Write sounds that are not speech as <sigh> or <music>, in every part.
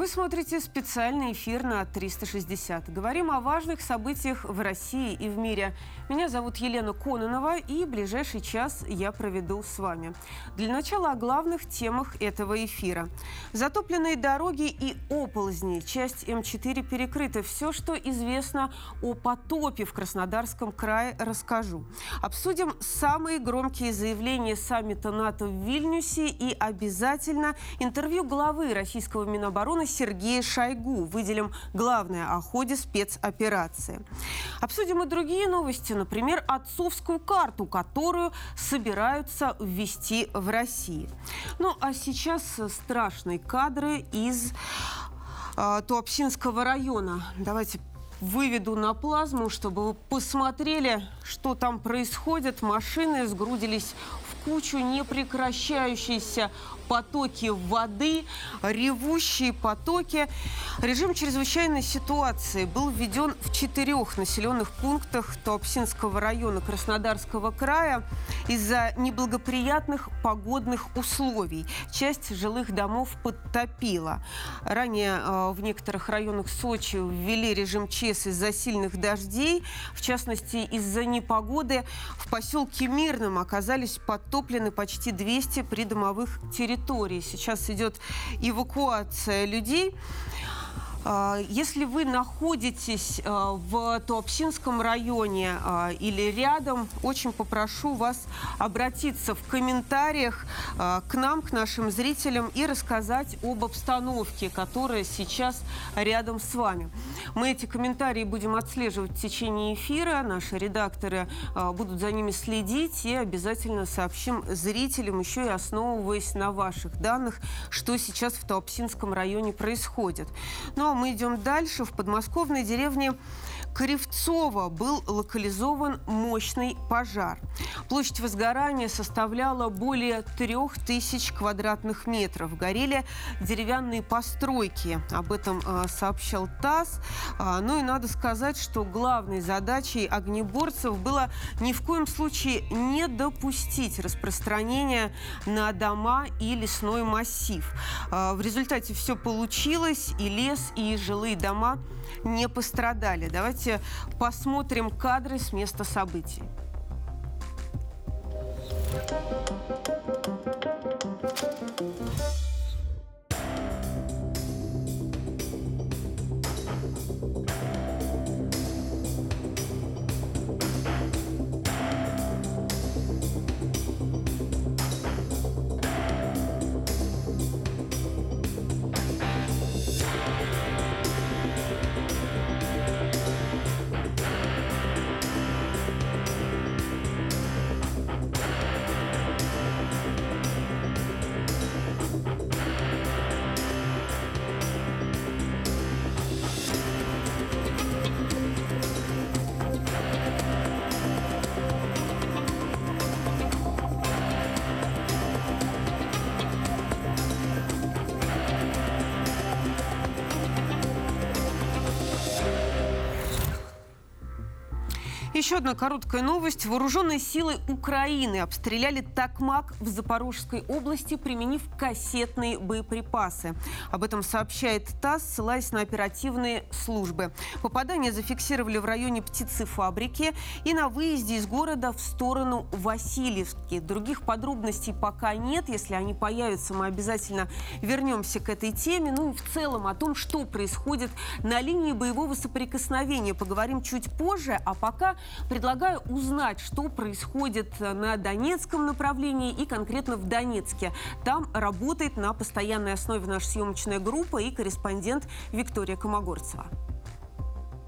Вы смотрите специальный эфир на 360. Говорим о важных событиях в России и в мире. Меня зовут Елена Кононова, и ближайший час я проведу с вами. Для начала о главных темах этого эфира. Затопленные дороги и оползни. Часть М4 перекрыта. Все, что известно о потопе в Краснодарском крае, расскажу. Обсудим самые громкие заявления саммита НАТО в Вильнюсе и обязательно интервью главы российского Минобороны Сергея Шойгу. Выделим главное о ходе спецоперации. Обсудим и другие новости, например, отцовскую карту, которую собираются ввести в России. Ну а сейчас страшные кадры из э, Туапсинского района. Давайте выведу на плазму, чтобы вы посмотрели, что там происходит. Машины сгрудились в кучу непрекращающейся потоки воды, ревущие потоки. Режим чрезвычайной ситуации был введен в четырех населенных пунктах Туапсинского района Краснодарского края из-за неблагоприятных погодных условий. Часть жилых домов подтопила. Ранее э, в некоторых районах Сочи ввели режим ЧС из-за сильных дождей. В частности, из-за непогоды в поселке Мирном оказались подтоплены почти 200 придомовых территорий территории. Сейчас идет эвакуация людей. А, если вы находитесь а, в Туапсинском районе а, или рядом, очень попрошу вас обратиться в комментариях к нам, к нашим зрителям и рассказать об обстановке, которая сейчас рядом с вами. Мы эти комментарии будем отслеживать в течение эфира. Наши редакторы будут за ними следить и обязательно сообщим зрителям, еще и основываясь на ваших данных, что сейчас в Туапсинском районе происходит. Ну, мы идем дальше. В подмосковной деревне Кривцово был локализован мощный пожар. Площадь возгорания составляла более трех тысяч квадратных метров. Горели деревянные постройки. Об этом э, сообщал ТАСС. А, ну и надо сказать, что главной задачей огнеборцев было ни в коем случае не допустить распространения на дома и лесной массив. А, в результате все получилось, и лес, и жилые дома не пострадали. Давайте посмотрим кадры с места событий. Еще одна короткая новость. Вооруженные силы Украины обстреляли Такмак в Запорожской области, применив кассетные боеприпасы. Об этом сообщает ТАСС, ссылаясь на оперативные службы. Попадание зафиксировали в районе птицефабрики и на выезде из города в сторону Васильевски. Других подробностей пока нет. Если они появятся, мы обязательно вернемся к этой теме. Ну и в целом о том, что происходит на линии боевого соприкосновения, поговорим чуть позже. А пока Предлагаю узнать, что происходит на Донецком направлении и конкретно в Донецке. Там работает на постоянной основе наша съемочная группа и корреспондент Виктория Комогорцева.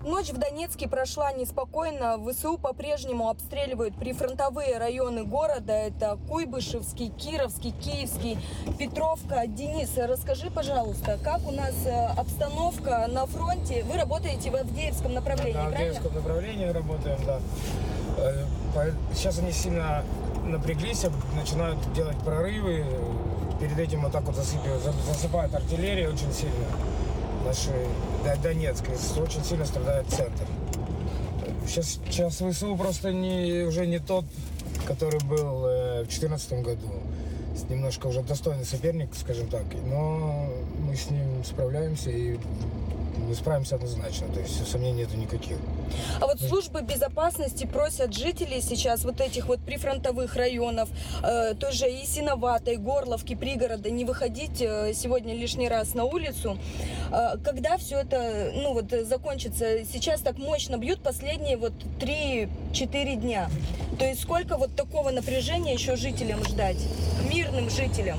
Ночь в Донецке прошла неспокойно. ВСУ по-прежнему обстреливают прифронтовые районы города. Это Куйбышевский, Кировский, Киевский, Петровка. Денис, расскажи, пожалуйста, как у нас э, обстановка на фронте? Вы работаете в Авдеевском направлении, На Авдеевском направлении работаем, да. Э, сейчас они сильно напряглись, начинают делать прорывы. Перед этим вот так вот засыпают, засыпают артиллерия очень сильно нашей Донецкой. Очень сильно страдает центр. Сейчас, сейчас ВСУ просто не, уже не тот, который был э, в 2014 году. немножко уже достойный соперник, скажем так. Но мы с ним справляемся и мы справимся однозначно, то есть сомнений нету никаких. А вот службы безопасности просят жителей сейчас вот этих вот прифронтовых районов, э, тоже и Синоватой, Горловки, пригорода, не выходить э, сегодня лишний раз на улицу. Э, когда все это, ну вот, закончится? Сейчас так мощно бьют последние вот 3-4 дня. То есть сколько вот такого напряжения еще жителям ждать? Мирным жителям?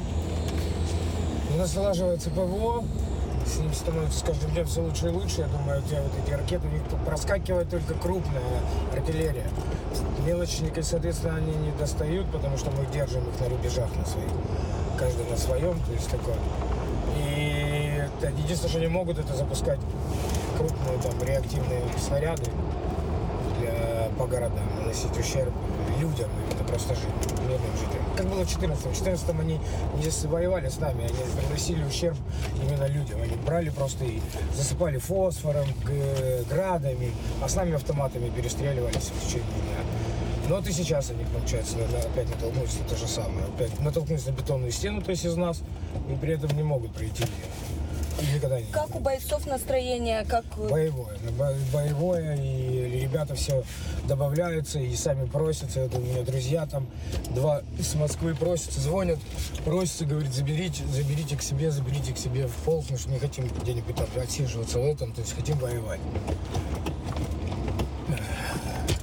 У нас налаживается ПВО, с ним становится с каждым днем все лучше и лучше. Я думаю, у тебя вот эти ракеты, у них проскакивает только крупная артиллерия. Мелочники, соответственно, они не достают, потому что мы держим их на рубежах на своих. Каждый на своем, то есть такое. И единственное, что они могут, это запускать крупные там реактивные снаряды для, по городам, наносить ущерб людям, просто жить, мирным жителям. Как было в 14 В 14 они не воевали с нами, они приносили ущерб именно людям. Они брали просто и засыпали фосфором, градами, а с нами автоматами перестреливались в течение дня. Но вот и сейчас они, получается, опять натолкнулись на то же самое. Опять натолкнулись на бетонную стену, то есть из нас, и при этом не могут пройти Никогда не Как у бойцов настроение? Как... Боевое. Боевое, и ребята все добавляются и сами просятся. Это у меня друзья там, два из Москвы просятся, звонят, просятся, говорят, заберите, заберите к себе, заберите к себе в полк, потому что не хотим где-нибудь там отсиживаться в этом, то есть хотим воевать.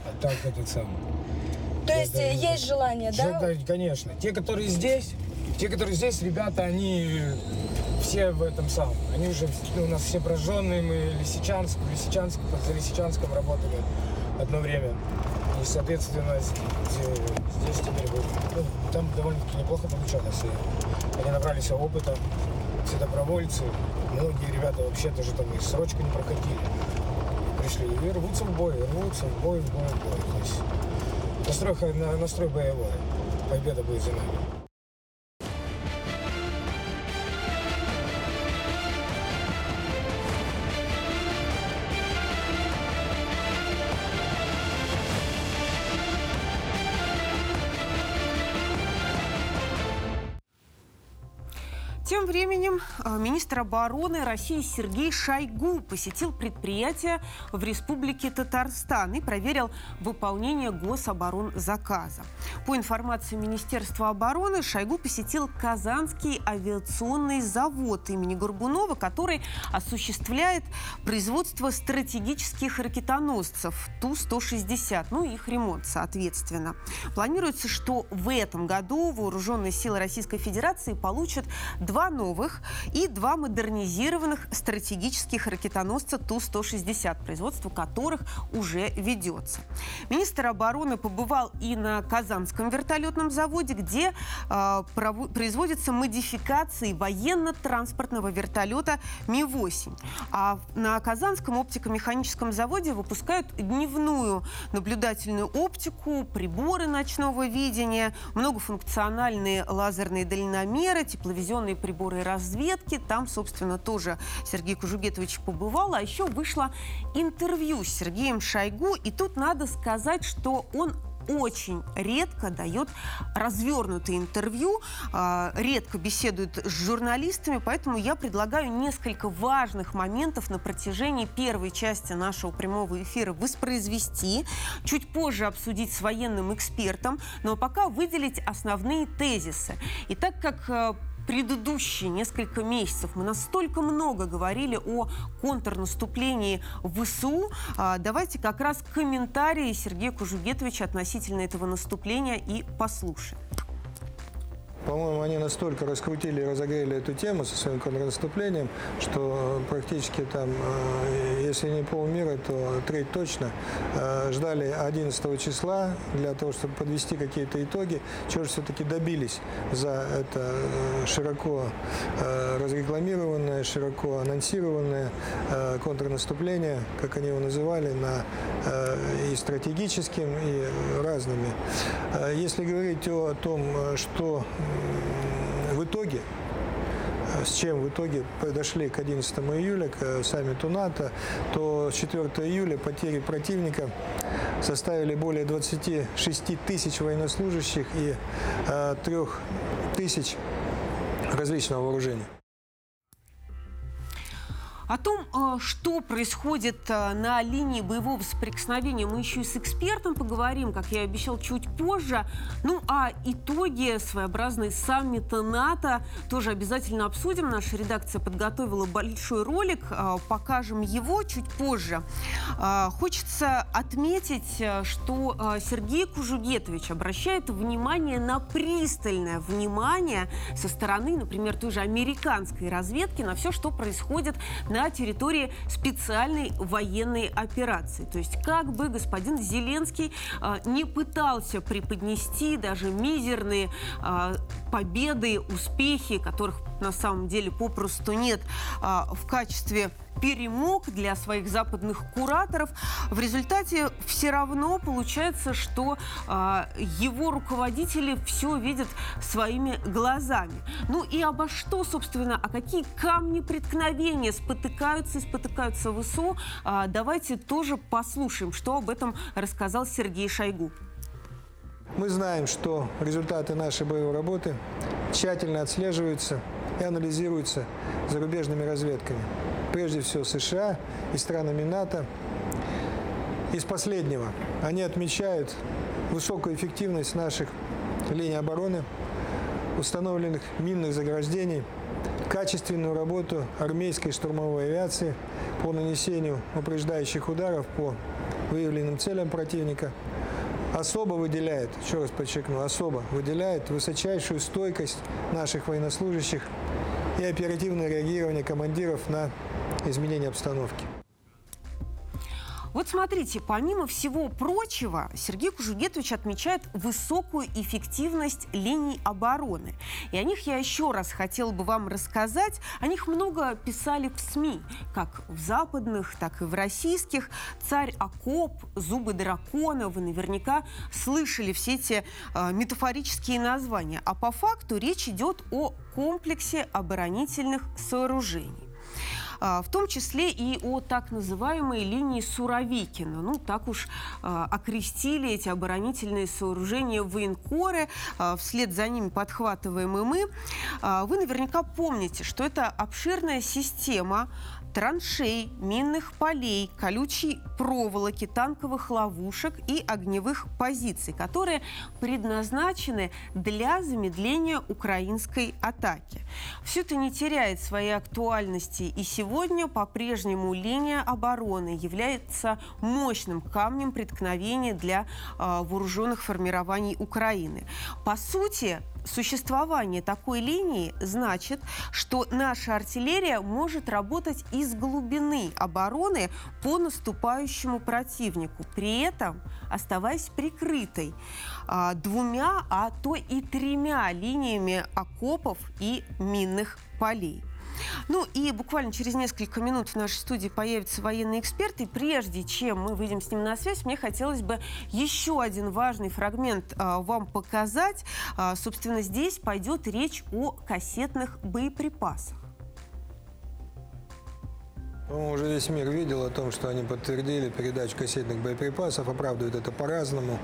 А так этот сам. То есть это, есть желание? Да, конечно. Те, которые здесь, те, которые здесь, ребята, они все в этом самом. Они уже ну, у нас все прожженные, мы Лисичанск, в Лисичанск, за Лисичанском работали одно время. И, соответственно, здесь теперь будет, ну, там довольно-таки неплохо получалось. И они набрались опыта, все добровольцы. Многие ребята вообще тоже там и срочку не проходили. Пришли и рвутся в бой, рвутся в бой, в бой, в бой. То есть настрой, настрой боевой. Победа будет за нами. Тем временем э, министр обороны России Сергей Шойгу посетил предприятие в Республике Татарстан и проверил выполнение гособоронзаказа. По информации Министерства обороны, Шойгу посетил Казанский авиационный завод имени Горбунова, который осуществляет производство стратегических ракетоносцев Ту-160, ну и их ремонт, соответственно. Планируется, что в этом году вооруженные силы Российской Федерации получат два два новых и два модернизированных стратегических ракетоносца Ту-160, производство которых уже ведется. Министр обороны побывал и на Казанском вертолетном заводе, где э, производятся модификации военно-транспортного вертолета Ми-8. А на Казанском оптико-механическом заводе выпускают дневную наблюдательную оптику, приборы ночного видения, многофункциональные лазерные дальномеры, тепловизионные приборы приборы разведки. Там, собственно, тоже Сергей Кужугетович побывал. А еще вышло интервью с Сергеем Шойгу. И тут надо сказать, что он очень редко дает развернутые интервью, а, редко беседует с журналистами, поэтому я предлагаю несколько важных моментов на протяжении первой части нашего прямого эфира воспроизвести, чуть позже обсудить с военным экспертом, но пока выделить основные тезисы. И так как а, предыдущие несколько месяцев мы настолько много говорили о контрнаступлении ВСУ. А, давайте как раз комментарии Сергея Кужугетовича относительно этого наступления и послушаем. По-моему, они настолько раскрутили и разогрели эту тему со своим контрнаступлением, что практически там, э, если не полмира, то треть точно э, ждали 11 числа для того, чтобы подвести какие-то итоги, чего же все-таки добились за это э, широко разрекламированное, широко анонсированное контрнаступление, как они его называли, на и стратегическим, и разными. Если говорить о том, что в итоге э, с чем в итоге подошли к 11 июля, к э, саммиту НАТО, то 4 июля потери противника составили более 26 тысяч военнослужащих и 3 тысяч различного вооружения. О том, э, что происходит э, на линии боевого соприкосновения, мы еще и с экспертом поговорим, как я и обещал, чуть позже. Ну, а итоги своеобразной саммита НАТО тоже обязательно обсудим. Наша редакция подготовила большой ролик, э, покажем его чуть позже. Хочется отметить, что Сергей Кужугетович обращает внимание на пристальное внимание со стороны, например, той же американской разведки на все, что происходит на на территории специальной военной операции. То есть как бы господин Зеленский э, не пытался преподнести даже мизерные э, победы, успехи, которых на самом деле попросту нет э, в качестве перемог для своих западных кураторов. В результате все равно получается, что э, его руководители все видят своими глазами. Ну и обо что, собственно, а какие камни преткновения спотыкаются и спотыкаются в ВСУ, э, давайте тоже послушаем, что об этом рассказал Сергей Шойгу. Мы знаем, что результаты нашей боевой работы тщательно отслеживаются и анализируются зарубежными разведками прежде всего США и странами НАТО. Из последнего они отмечают высокую эффективность наших линий обороны, установленных минных заграждений, качественную работу армейской штурмовой авиации по нанесению упреждающих ударов по выявленным целям противника. Особо выделяет, еще раз подчеркну, особо выделяет высочайшую стойкость наших военнослужащих и оперативное реагирование командиров на изменения обстановки. Вот смотрите, помимо всего прочего, Сергей Кужугетович отмечает высокую эффективность линий обороны. И о них я еще раз хотела бы вам рассказать. О них много писали в СМИ, как в западных, так и в российских. Царь Акоп, зубы дракона. Вы наверняка слышали все эти э, метафорические названия. А по факту речь идет о комплексе оборонительных сооружений. А, в том числе и о так называемой линии Суровикина. Ну, так уж а, окрестили эти оборонительные сооружения военкоры, а, вслед за ними подхватываем и мы. Вы наверняка помните, что это обширная система траншей, минных полей, колючей проволоки, танковых ловушек и огневых позиций, которые предназначены для замедления украинской атаки. Все это не теряет своей актуальности, и сегодня по-прежнему линия обороны является мощным камнем преткновения для э, вооруженных формирований Украины. По сути, Существование такой линии значит, что наша артиллерия может работать из глубины обороны по наступающему противнику, при этом оставаясь прикрытой а, двумя, а то и тремя линиями окопов и минных полей. Ну и буквально через несколько минут в нашей студии появится военный эксперт. И прежде чем мы выйдем с ним на связь, мне хотелось бы еще один важный фрагмент а, вам показать. А, собственно, здесь пойдет речь о кассетных боеприпасах. Ну, уже весь мир видел о том, что они подтвердили передачу кассетных боеприпасов, оправдывают это по-разному.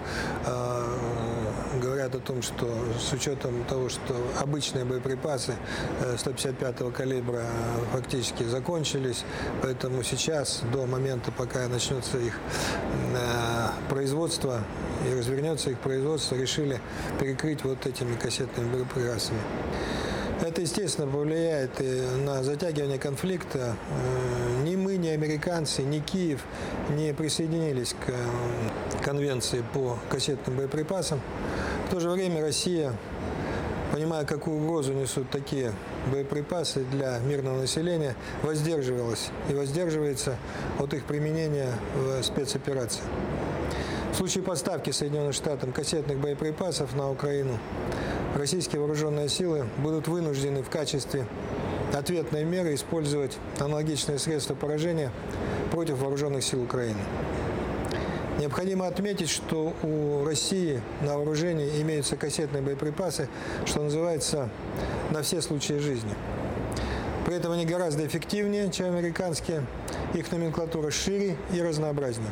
Говорят о том, что с учетом того, что обычные боеприпасы 155-го э, калибра фактически закончились, поэтому сейчас, до момента, пока начнется их э, производство и развернется их производство, решили перекрыть вот этими кассетными боеприпасами. Это, естественно, повлияет и на затягивание конфликта. Э, ни мы, ни американцы, ни Киев не присоединились к э, конвенции по кассетным боеприпасам. В то же время Россия, понимая, какую угрозу несут такие боеприпасы для мирного населения, воздерживалась и воздерживается от их применения в спецоперации. В случае поставки Соединенным Штатам кассетных боеприпасов на Украину российские вооруженные силы будут вынуждены в качестве ответной меры использовать аналогичные средства поражения против вооруженных сил Украины. Необходимо отметить, что у России на вооружении имеются кассетные боеприпасы, что называется, на все случаи жизни. При этом они гораздо эффективнее, чем американские. Их номенклатура шире и разнообразнее.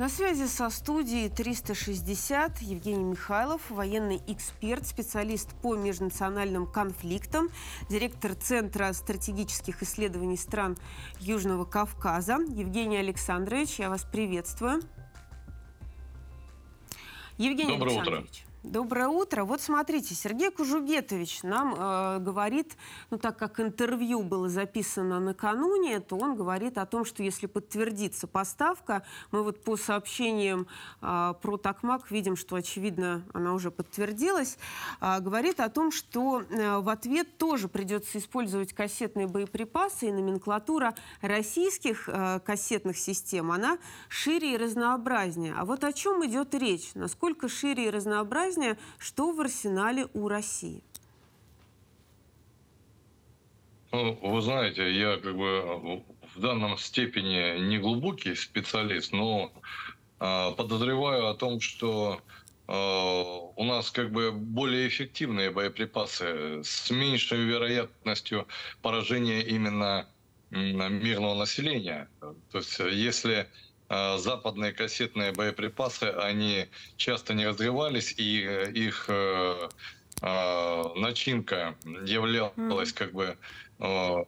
На связи со студией 360 Евгений Михайлов, военный эксперт, специалист по межнациональным конфликтам, директор Центра стратегических исследований стран Южного Кавказа. Евгений Александрович, я вас приветствую. Евгений Доброе Александрович. утро. Доброе утро. Вот смотрите, Сергей Кужугетович нам э, говорит, ну так как интервью было записано накануне, то он говорит о том, что если подтвердится поставка, мы вот по сообщениям э, про Такмак видим, что очевидно она уже подтвердилась, э, говорит о том, что э, в ответ тоже придется использовать кассетные боеприпасы и номенклатура российских э, кассетных систем, она шире и разнообразнее. А вот о чем идет речь? Насколько шире и разнообразнее, что в арсенале у России? Ну, вы знаете, я как бы в данном степени не глубокий специалист, но э, подозреваю о том, что э, у нас как бы более эффективные боеприпасы с меньшей вероятностью поражения именно мирного населения. То есть если э, западные кассетные боеприпасы, они часто не разрывались, и э, их э, э, начинка являлась как бы э,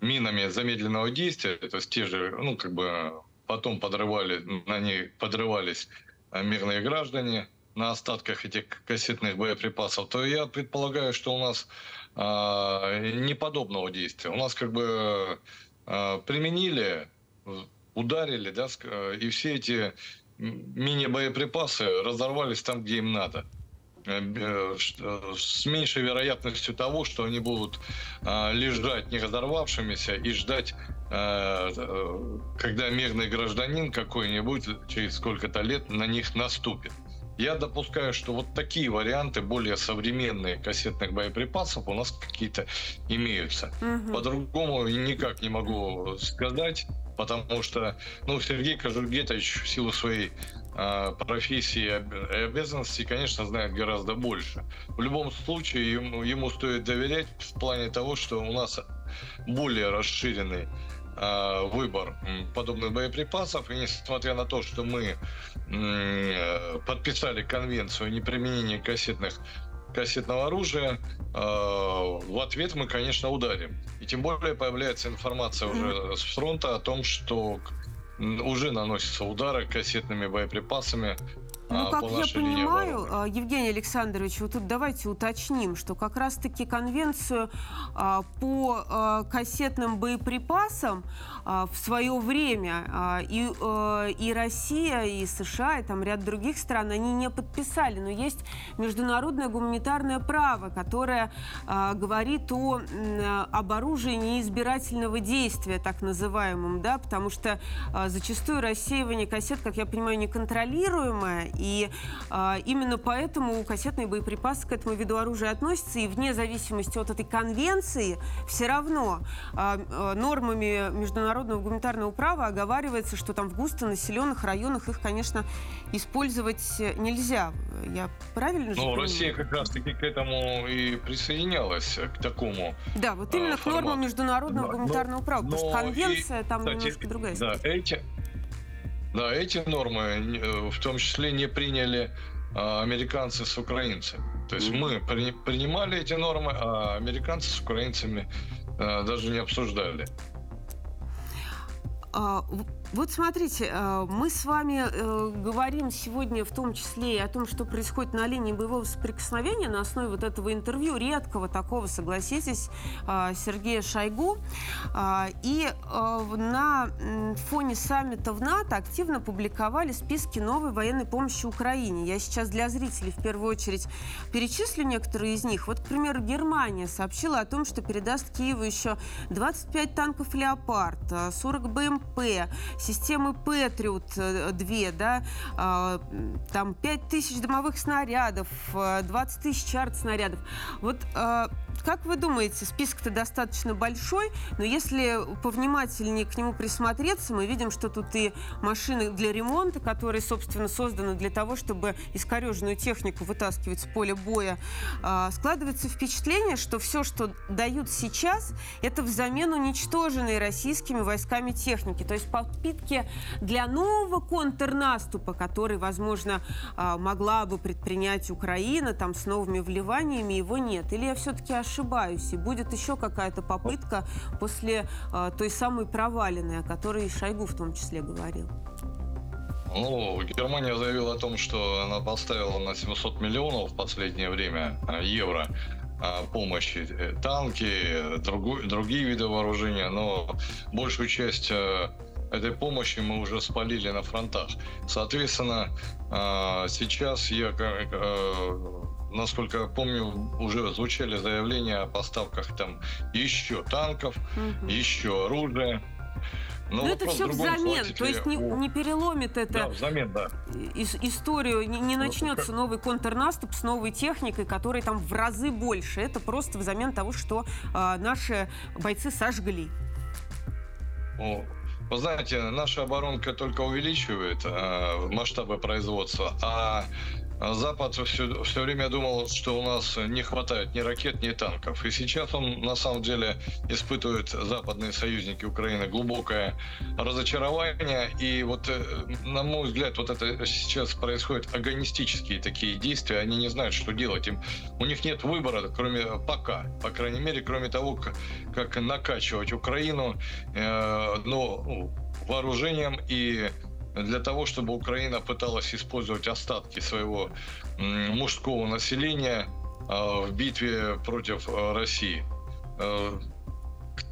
минами замедленного действия, то есть те же, ну, как бы потом подрывали, на ней подрывались мирные граждане на остатках этих кассетных боеприпасов, то я предполагаю, что у нас э, не подобного действия. У нас как бы э, применили, ударили, да, э, и все эти мини-боеприпасы разорвались там, где им надо э, что- с меньшей вероятностью того, что они будут э, лежать не разорвавшимися и ждать, э, э, когда мирный гражданин какой-нибудь через сколько-то лет на них наступит. Я допускаю, что вот такие варианты, более современные кассетных боеприпасов у нас какие-то имеются. Мгм. По-другому никак не могу сказать, потому что ну, Сергей Кожугетович в силу своей а, профессии и об- и обязанностей, конечно, знает гораздо больше. В любом случае ему, ему стоит доверять в плане того, что у нас более расширенный а, выбор подобных боеприпасов. И несмотря на то, что мы э, подписали конвенцию о неприменении кассетных кассетного оружия, э, в ответ мы, конечно, ударим. И тем более появляется информация уже с фронта о том, что уже наносятся удары кассетными боеприпасами Ну, а, как я понимаю, обороны. а, Евгений Александрович, вот тут давайте уточним, что как раз-таки конвенцию а, по а, кассетным боеприпасам а, в свое время а, и, э, и Россия, и США, и там ряд других стран, они не подписали, но есть международное гуманитарное право, которое а, говорит о, об оружии неизбирательного действия, так называемом, да, потому что а, зачастую рассеивание кассет, как я понимаю, неконтролируемое, и а, именно поэтому кассетные боеприпасы к этому виду оружия относятся, и вне зависимости от этой конвенции все равно а, нормами международного гуманитарного права оговаривается, что там в густонаселенных районах их, конечно, использовать нельзя. Я правильно же Ну? Россия как раз-таки к этому и присоединялась, к такому. Да, вот именно к нормам международного Да, гуманитарного но- права, потому что но и, конвенция там кстати, немножко другая. Да, эти, да, эти нормы э, в том числе не приняли а, американцы с украинцами. То есть мы при- принимали эти нормы, а американцы с украинцами а, даже не обсуждали. А, Вот смотрите, э, мы с вами э, говорим сегодня в том числе и о том, что происходит на линии боевого соприкосновения на основе вот этого интервью, редкого такого, согласитесь, э, Сергея Шойгу. И на фоне саммита в НАТО активно публиковали списки новой военной помощи Украине. Я сейчас для зрителей в первую очередь перечислю некоторые из них. Вот, к примеру, Германия сообщила о том, что передаст Киеву еще 25 танков «Леопард», э, 40 БМП, системы Патриот 2, да, а, там 5 тысяч домовых снарядов, 20 тысяч арт-снарядов. Вот а, как вы думаете, список-то достаточно большой, но если повнимательнее к нему присмотреться, мы видим, что тут и машины для ремонта, которые, собственно, созданы для того, чтобы искореженную технику вытаскивать с поля боя. А, складывается впечатление, что все, что дают сейчас, это взамен уничтоженной российскими войсками техники. То есть попытки для нового контрнаступа, который, возможно, а, могла бы предпринять Украина там с новыми вливаниями, его нет. Или я все-таки ошибаюсь, и будет еще какая-то попытка после э, той самой проваленной, о которой Шойгу в том числе говорил. Ну, Германия заявила о том, что она поставила на 700 миллионов в последнее время э, евро э, помощи э, танки, другу, другие виды вооружения, но большую часть этой помощи мы уже спалили на фронтах. Соответственно, сейчас я насколько я помню, уже звучали заявления о поставках там еще танков, угу. еще оружия. Но, Но это все взамен, то есть не, не переломит это да, взамен, да. историю, не, не начнется ну, новый контрнаступ с новой техникой, которой там в разы больше. Это просто взамен того, что э, наши бойцы сожгли. О, вы знаете, наша оборонка только увеличивает э, масштабы производства, а Запад все, все время думал, что у нас не хватает ни ракет, ни танков. И сейчас он на самом деле испытывает западные союзники Украины глубокое разочарование. И вот, э, на мой взгляд, вот это сейчас происходят агонистические такие действия. Они не знают, что делать. Им, у них нет выбора, кроме пока, по крайней мере, кроме того, как, как накачивать Украину э, ну, вооружением и для того, чтобы Украина пыталась использовать остатки своего мужского населения а, в битве против а, России. А,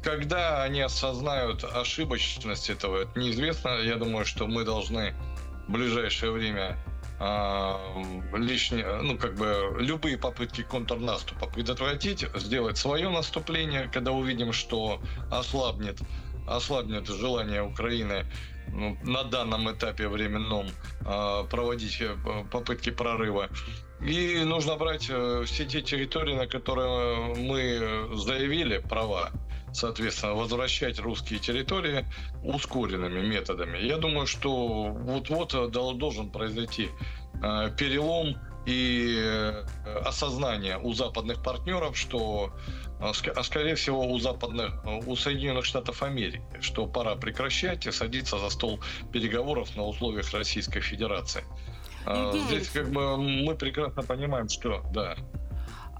когда они осознают ошибочность этого, это неизвестно. Я думаю, что мы должны в ближайшее время лишние, ну, как бы любые попытки контрнаступа предотвратить, сделать свое наступление, когда увидим, что ослабнет, ослабнет желание Украины на данном этапе временном а, проводить э, попытки прорыва. И нужно брать э, все те территории, на которые мы заявили права, соответственно, возвращать русские территории ускоренными методами. Я думаю, что вот-вот должен произойти э, перелом и осознание у западных партнеров, что а, а скорее всего у западных, у Соединенных Штатов Америки, что пора прекращать и садиться за стол переговоров на условиях Российской Федерации. А, Здесь как бы мы прекрасно понимаем, что да.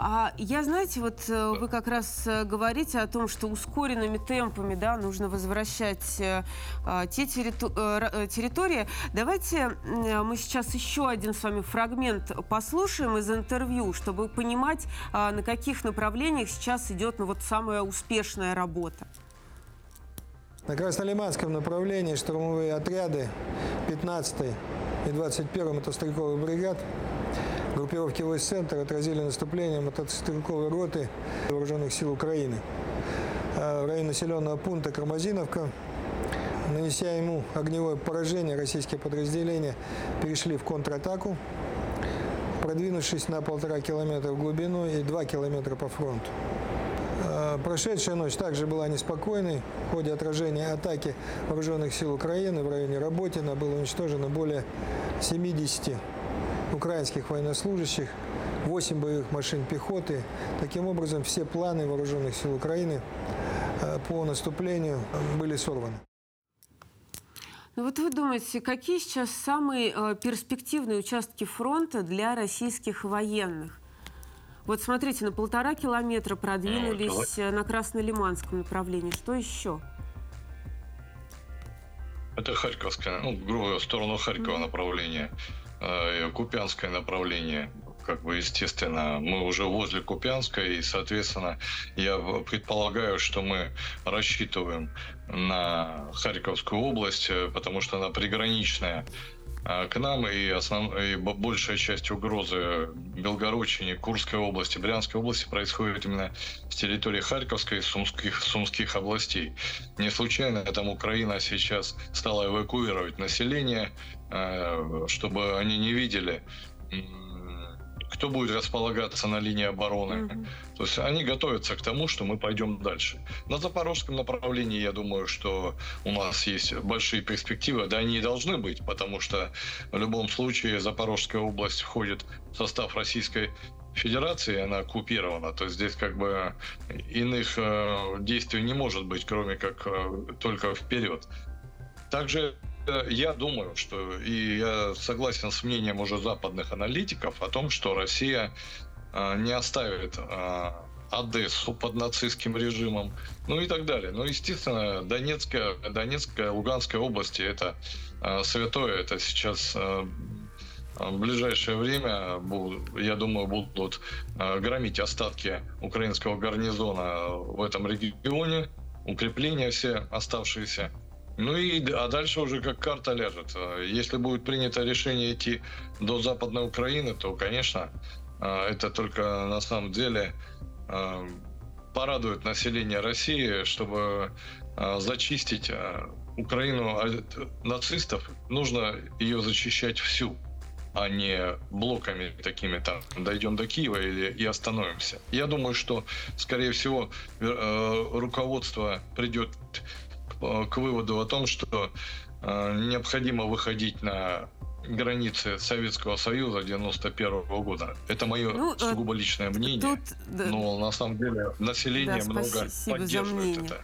А я, знаете, вот э, вы как раз э, говорите о том, что ускоренными темпами да, нужно возвращать э, а, те территории. Давайте мы сейчас еще один с вами фрагмент послушаем из интервью, чтобы понимать, а, на каких направлениях сейчас идет ну, вот самая успешная работа. На Краснолиманском направлении штурмовые отряды 15 и 21 мотострелковых бригад группировки войск центра отразили наступление мотострелковой роты вооруженных сил Украины. А в районе населенного пункта Кармазиновка, нанеся ему огневое поражение, российские подразделения перешли в контратаку, продвинувшись на полтора километра в глубину и два километра по фронту. А прошедшая ночь также была неспокойной. В ходе отражения атаки вооруженных сил Украины в районе Работина было уничтожено более 70 украинских военнослужащих, 8 боевых машин пехоты. Таким образом, все планы вооруженных сил Украины э, по наступлению были сорваны. Ну вот вы думаете, какие сейчас самые э, перспективные участки фронта для российских военных? Вот смотрите, на полтора километра продвинулись ну, на Краснолиманском направлении. Что еще? Это Харьковское, ну, грубо в сторону Харькова mm-hmm. направление. Э, Купянское направление, как бы, естественно, мы уже возле Купянска, и, соответственно, я предполагаю, что мы рассчитываем на Харьковскую область, э, потому что она приграничная к нам, и, основ... и большая часть угрозы Белгородчине, Курской области, Брянской области происходит именно с территории Харьковской и Сумских, Сумских областей. Не случайно там Украина сейчас стала эвакуировать население, а, чтобы они не видели кто будет располагаться на линии обороны. Mm-hmm. То есть они готовятся к тому, что мы пойдем дальше. На запорожском направлении, я думаю, что у нас есть большие перспективы, да они и должны быть, потому что в любом случае Запорожская область входит в состав Российской Федерации, она оккупирована, то есть здесь как бы иных э, действий не может быть, кроме как э, только вперед. Также я думаю, что и я согласен с мнением уже западных аналитиков о том, что Россия а, не оставит а, Одессу под нацистским режимом, ну и так далее. Но, естественно, Донецкая, Донецкая, Луганская области это святое, это сейчас в ближайшее время, я думаю, будут громить остатки украинского гарнизона в этом регионе, укрепления все оставшиеся. Ну и а дальше уже как карта ляжет. А если будет принято решение идти до Западной Украины, то, конечно, а, это только на самом деле а, порадует население России, чтобы зачистить Украину от нацистов. Нужно ее зачищать всю а не блоками такими там дойдем до Киева или и остановимся. Я думаю, что, скорее всего, э, руководство придет Э, к выводу о том, что э, необходимо выходить на границы Советского Союза 91 года. Это мое ну, э, сугубо личное мнение, тут, но на самом деле население да, много поддерживает это.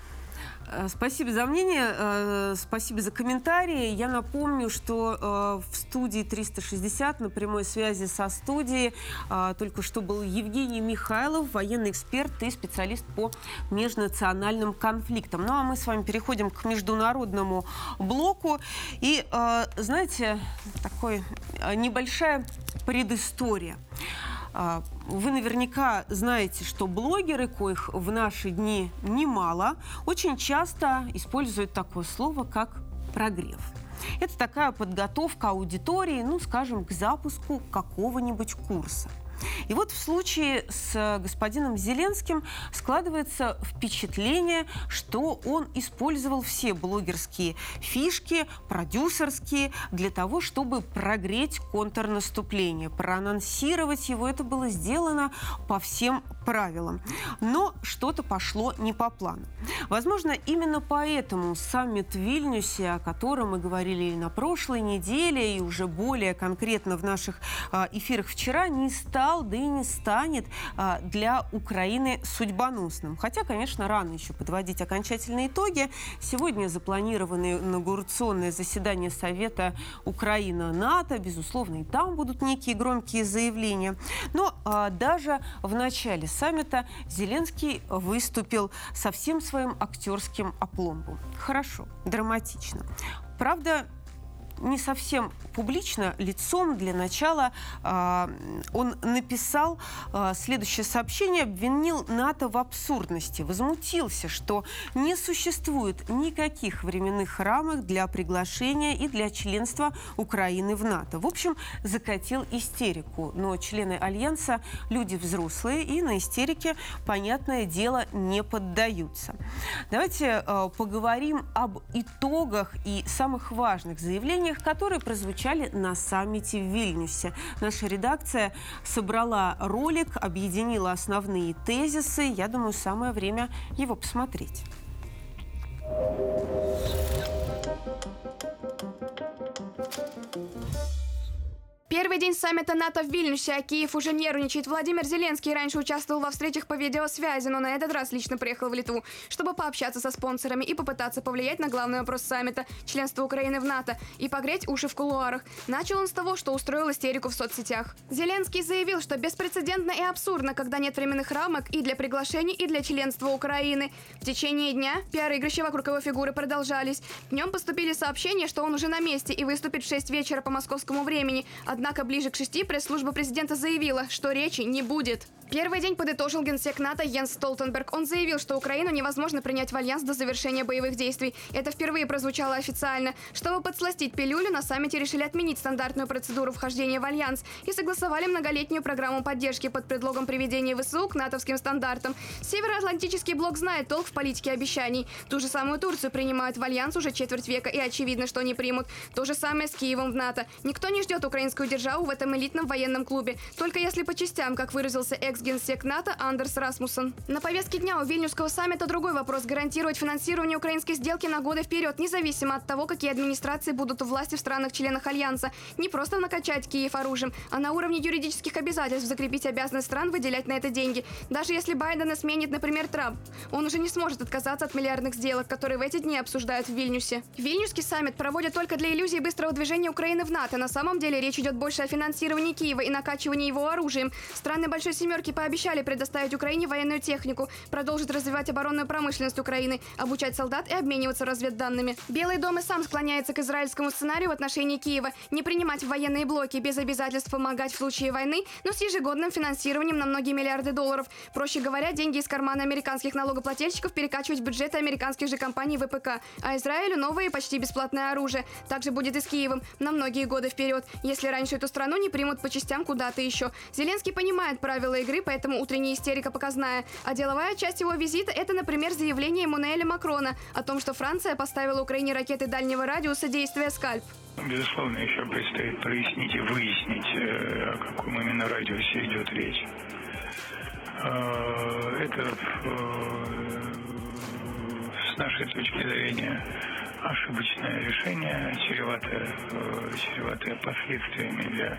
Э, спасибо за мнение, э, спасибо за комментарии. Я напомню, что э, в студии 360 на прямой связи со студией только что был Евгений Михайлов, военный эксперт и специалист по межнациональным конфликтам. Ну а мы с вами переходим к международному блоку. И, знаете, такой небольшая предыстория. А, вы наверняка знаете, что блогеры, коих в наши дни немало, очень часто используют такое слово, как прогрев. Это такая подготовка аудитории, ну, скажем, к запуску какого-нибудь курса. И вот в случае с господином Зеленским складывается впечатление, что он использовал все блогерские фишки, продюсерские, для того, чтобы прогреть контрнаступление. Проанонсировать его это было сделано по всем правилам. Но что-то пошло не по плану. Возможно, именно поэтому саммит в Вильнюсе, о котором мы говорили и на прошлой неделе, и уже более конкретно в наших а, эфирах вчера, не стал, да и не станет а, для Украины судьбоносным. Хотя, конечно, рано еще подводить окончательные итоги. Сегодня запланированы инаугурационное заседание Совета Украина-НАТО. Безусловно, и там будут некие громкие заявления. Но а, даже в начале саммита Зеленский выступил со всем своим актерским опломбом. Хорошо, драматично. Правда, не совсем публично, лицом для начала э, он написал э, следующее сообщение, обвинил НАТО в абсурдности, возмутился, что не существует никаких временных рамок для приглашения и для членства Украины в НАТО. В общем, закатил истерику, но члены Альянса люди взрослые и на истерике, понятное дело, не поддаются. Давайте э, поговорим об итогах и самых важных заявлениях заявлениях, которые прозвучали на саммите в Вильнюсе. Наша редакция собрала ролик, объединила основные тезисы. Я думаю, самое время его посмотреть. Первый день саммита НАТО в Вильнюсе, а Киев уже нервничает. Владимир Зеленский раньше участвовал во встречах по видеосвязи, но на этот раз лично приехал в Литву, чтобы пообщаться со спонсорами и попытаться повлиять на главный вопрос саммита – членство Украины в НАТО, и погреть уши в кулуарах. Начал он с того, что устроил истерику в соцсетях. Зеленский заявил, что беспрецедентно и абсурдно, когда нет временных рамок и для приглашений, и для членства Украины. В течение дня пиар-игрища вокруг его фигуры продолжались. Днем поступили сообщения, что он уже на месте и выступит в 6 вечера по московскому времени. Однако Однако ближе к шести пресс-служба президента заявила, что речи не будет. Первый день подытожил генсек НАТО Йенс Столтенберг. Он заявил, что Украину невозможно принять в альянс до завершения боевых действий. Это впервые прозвучало официально. Чтобы подсластить пилюлю, на саммите решили отменить стандартную процедуру вхождения в альянс и согласовали многолетнюю программу поддержки под предлогом приведения ВСУ к натовским стандартам. Североатлантический блок знает толк в политике обещаний. Ту же самую Турцию принимают в альянс уже четверть века, и очевидно, что они примут. То же самое с Киевом в НАТО. Никто не ждет украинскую державу в этом элитном военном клубе. Только если по частям, как выразился экс экс-генсек НАТО Андерс Расмуссен. На повестке дня у Вильнюсского саммита другой вопрос – гарантировать финансирование украинской сделки на годы вперед, независимо от того, какие администрации будут у власти в странах-членах Альянса. Не просто накачать Киев оружием, а на уровне юридических обязательств закрепить обязанность стран выделять на это деньги. Даже если Байдена сменит, например, Трамп, он уже не сможет отказаться от миллиардных сделок, которые в эти дни обсуждают в Вильнюсе. Вильнюсский саммит проводят только для иллюзии быстрого движения Украины в НАТО. На самом деле речь идет больше о финансировании Киева и накачивании его оружием. Страны Большой Семерки пообещали предоставить Украине военную технику, продолжить развивать оборонную промышленность Украины, обучать солдат и обмениваться разведданными. Белый дом и сам склоняется к израильскому сценарию в отношении Киева не принимать военные блоки без обязательств помогать в случае войны, но с ежегодным финансированием на многие миллиарды долларов. Проще говоря, деньги из кармана американских налогоплательщиков перекачивать в бюджеты американских же компаний ВПК, а Израилю новое почти бесплатное оружие. Также будет и с Киевом на многие годы вперед, если раньше эту страну не примут по частям куда-то еще. Зеленский понимает правила игры игры, поэтому утренняя истерика показная. А деловая часть его визита – это, например, заявление Эммануэля Макрона о том, что Франция поставила Украине ракеты дальнего радиуса действия «Скальп». Безусловно, еще предстоит прояснить и выяснить, э, о каком именно радиусе идет речь. Э, это э, с нашей точки зрения ошибочное решение, чреватое, чреватое последствиями для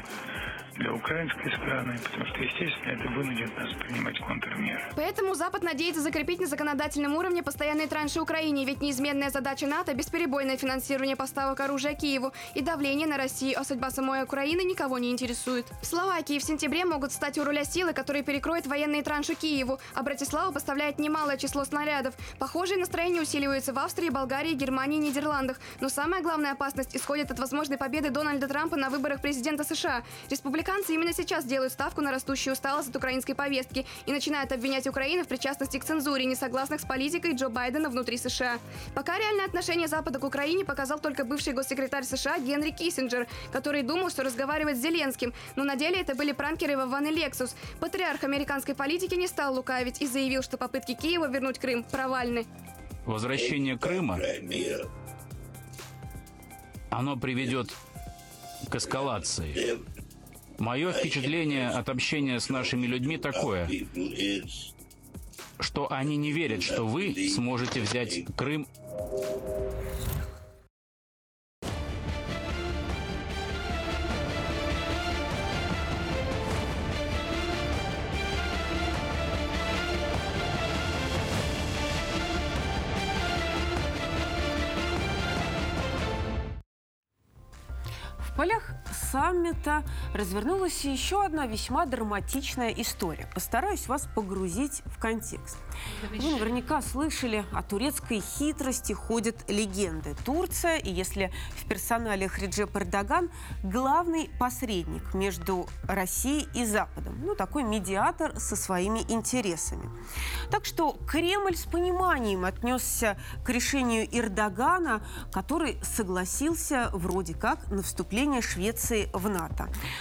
для украинской стороны, потому что, естественно, это вынудит нас принимать контрмеры. Поэтому Запад надеется закрепить на законодательном уровне постоянные транши Украине, ведь неизменная задача НАТО – бесперебойное финансирование поставок оружия Киеву и давление на Россию, а судьба самой Украины никого не интересует. В Словакии в сентябре могут стать у руля силы, которые перекроют военные транши Киеву, а Братислава поставляет немалое число снарядов. Похожие настроения усиливаются в Австрии, Болгарии, Германии и Нидерландах. Но самая главная опасность исходит от возможной победы Дональда Трампа на выборах президента США. Республика Американцы именно сейчас делают ставку на растущую усталость от украинской повестки и начинают обвинять Украину в причастности к цензуре, несогласных с политикой Джо Байдена внутри США. Пока реальное отношение Запада к Украине показал только бывший госсекретарь США Генри Киссинджер, который думал, что разговаривает с Зеленским, но на деле это были пранкеры в Ван и Лексус. Патриарх американской политики не стал лукавить и заявил, что попытки Киева вернуть Крым провальны. Возвращение Крыма оно приведет к эскалации Мое впечатление от общения с нашими людьми такое, что они не верят, что вы сможете взять Крым саммита развернулась еще одна весьма драматичная история. Постараюсь вас погрузить в контекст. Вы наверняка слышали, о турецкой хитрости ходят легенды. Турция, и если в персонале Хриджеп Эрдоган, главный посредник между Россией и Западом. Ну, такой медиатор со своими интересами. Так что Кремль с пониманием отнесся к решению Эрдогана, который согласился вроде как на вступление Швеции в НАТО.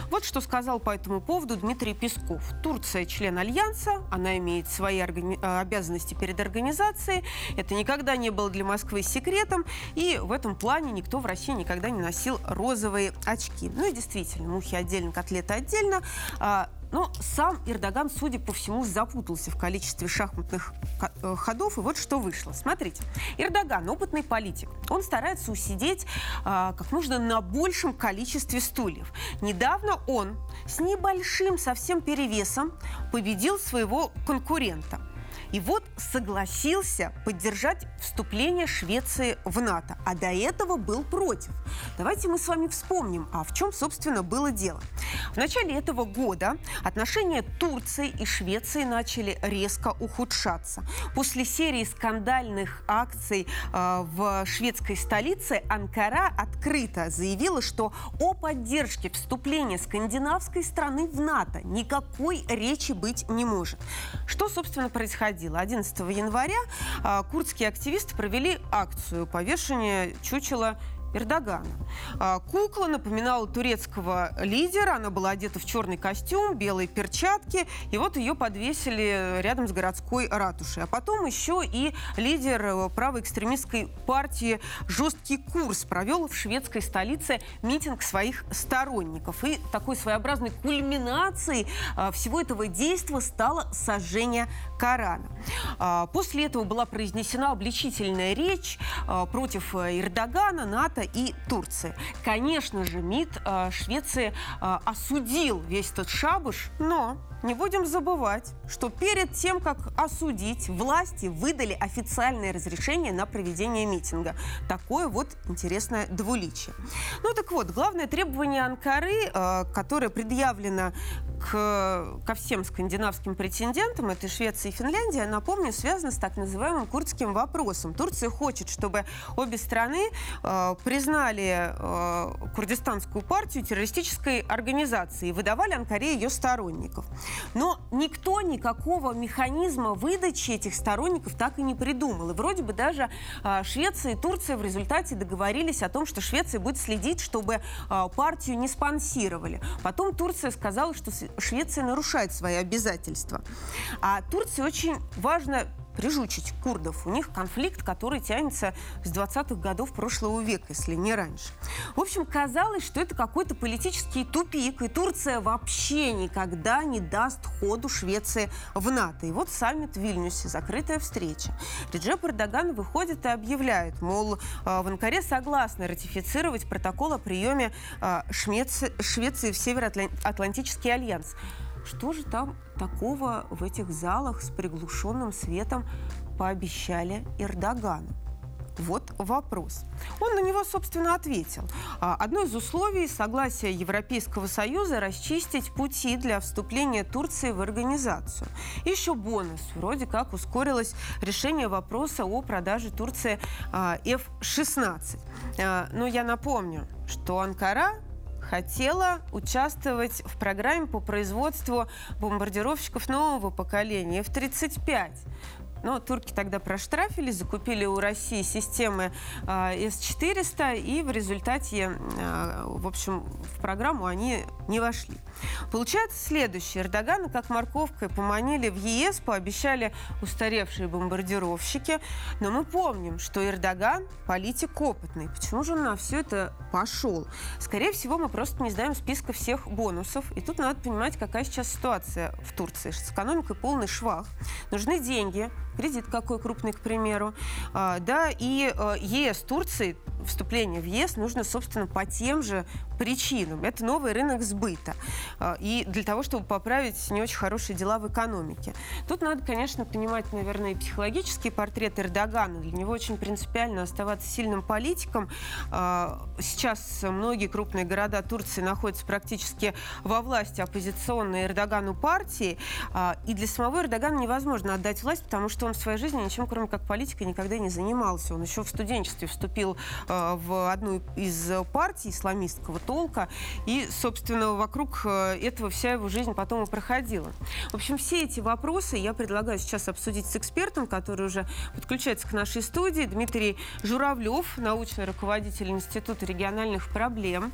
Вот что сказал по этому поводу Дмитрий Песков. Турция член Альянса, она имеет свои органи... Э, обязанности перед организацией. Это никогда не было для Москвы секретом. И в этом плане никто в России никогда не носил розовые очки. Ну и действительно, мухи отдельно, котлеты отдельно. Но сам Эрдоган, судя по всему, запутался в количестве шахматных э, ходов. И вот что вышло. Смотрите. Эрдоган, опытный политик, он старается усидеть а, как можно на большем количестве стульев. Недавно он с небольшим совсем перевесом победил своего конкурента. И вот согласился поддержать вступление Швеции в НАТО, а до этого был против. Давайте мы с вами вспомним, а в чем, собственно, было дело. В начале этого года отношения Турции и Швеции начали резко ухудшаться. После серии скандальных акций э, в шведской столице Анкара открыто заявила, что о поддержке вступления скандинавской страны в НАТО никакой речи быть не может. Что, собственно, происходило? 11 января э, курдские активисты провели акцию повешения чучела Эрдогана. А, кукла напоминала турецкого лидера. Она была одета в черный костюм, белые перчатки. И вот ее подвесили рядом с городской ратушей. А потом еще и лидер э, правоэкстремистской партии «Жесткий курс» провел в шведской столице митинг своих сторонников. И такой своеобразной кульминацией а, всего этого действия стало сожжение Корана. А, после этого была произнесена обличительная речь против э, Эрдогана, НАТО и Турции. Конечно же, МИД э, Швеции осудил весь этот шабуш, но не будем забывать, что перед тем, как осудить, власти выдали официальное разрешение на проведение митинга. Такое вот интересное двуличие. Ну так вот, главное требование Анкары, э, которое предъявлено к, ко всем скандинавским претендентам, это Швеция и Финляндия, напомню, связано с так называемым курдским вопросом. Турция хочет, чтобы обе страны э, признали э, курдистанскую партию террористической организацией и выдавали Анкаре ее сторонников. Но никто никакого механизма выдачи этих сторонников так и не придумал. И вроде бы даже э, Швеция и Турция в результате договорились о том, что Швеция будет следить, чтобы э, партию не спонсировали. Потом Турция сказала, что Швеция нарушает свои обязательства. А Турции очень важно прижучить курдов. У них конфликт, который тянется с 20-х годов прошлого века, если не раньше. В общем, казалось, что это какой-то политический тупик, и Турция вообще никогда не даст ходу Швеции в НАТО. И вот саммит в Вильнюсе, закрытая встреча. Реджеп Эрдоган выходит и объявляет, мол, э, в Анкаре согласны ратифицировать протокол о приеме э, Швеции в Североатлантический альянс. Что же там такого в этих залах с приглушенным светом пообещали Эрдогану? Вот вопрос. Он на него, собственно, ответил. А, одно из условий согласия Европейского Союза расчистить пути для вступления Турции в организацию. Еще бонус. Вроде как ускорилось решение вопроса о продаже Турции F-16. А, но я напомню, что Анкара хотела участвовать в программе по производству бомбардировщиков нового поколения F-35. Но турки тогда проштрафили, закупили у России системы э, С-400, и в результате, э, в общем, в программу они не вошли. Получается следующее. Эрдогана как морковкой поманили в ЕС, пообещали устаревшие бомбардировщики. Но мы помним, что Эрдоган политик опытный. Почему же он на все это пошел? Скорее всего, мы просто не знаем списка всех бонусов. И тут надо понимать, какая сейчас ситуация в Турции. С экономикой полный швах. Нужны деньги, кредит какой крупный, к примеру. А, да, и а, ЕС Турции, вступление в ЕС нужно, собственно, по тем же причинам. Это новый рынок сбыта. А, и для того, чтобы поправить не очень хорошие дела в экономике. Тут надо, конечно, понимать, наверное, и психологический портрет Эрдогана. Для него очень принципиально оставаться сильным политиком. Сейчас многие крупные города Турции находятся практически во власти оппозиционной Эрдогану партии. И для самого Эрдогана невозможно отдать власть, потому что он в своей жизни ничем, кроме как политикой, никогда не занимался. Он еще в студенчестве вступил в одну из партий исламистского толка, и, собственно, вокруг э, этого вся его жизнь потом и проходила. В общем, все эти вопросы я предлагаю сейчас обсудить с экспертом, который уже подключается к нашей студии, Дмитрий Журавлев, научный руководитель Института региональных проблем.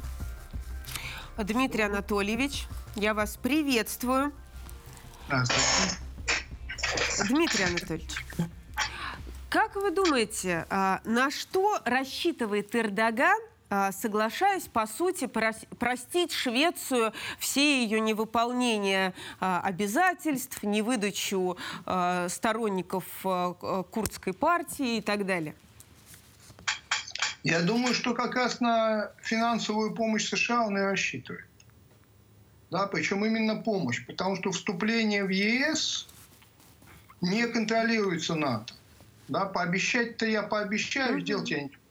Дмитрий Анатольевич, я вас приветствую. Здравствуйте. Дмитрий Анатольевич, как вы думаете, а, на что рассчитывает Эрдоган, соглашаясь, по сути, простить Швецию все ее невыполнение а, обязательств, невыдачу сторонников курдской партии и так далее? Я думаю, что как раз на финансовую помощь США он и рассчитывает. Да, причем именно помощь, потому что вступление в ЕС не контролируется НАТО. Да, пообещать-то я пообещаю, сделать я ничего.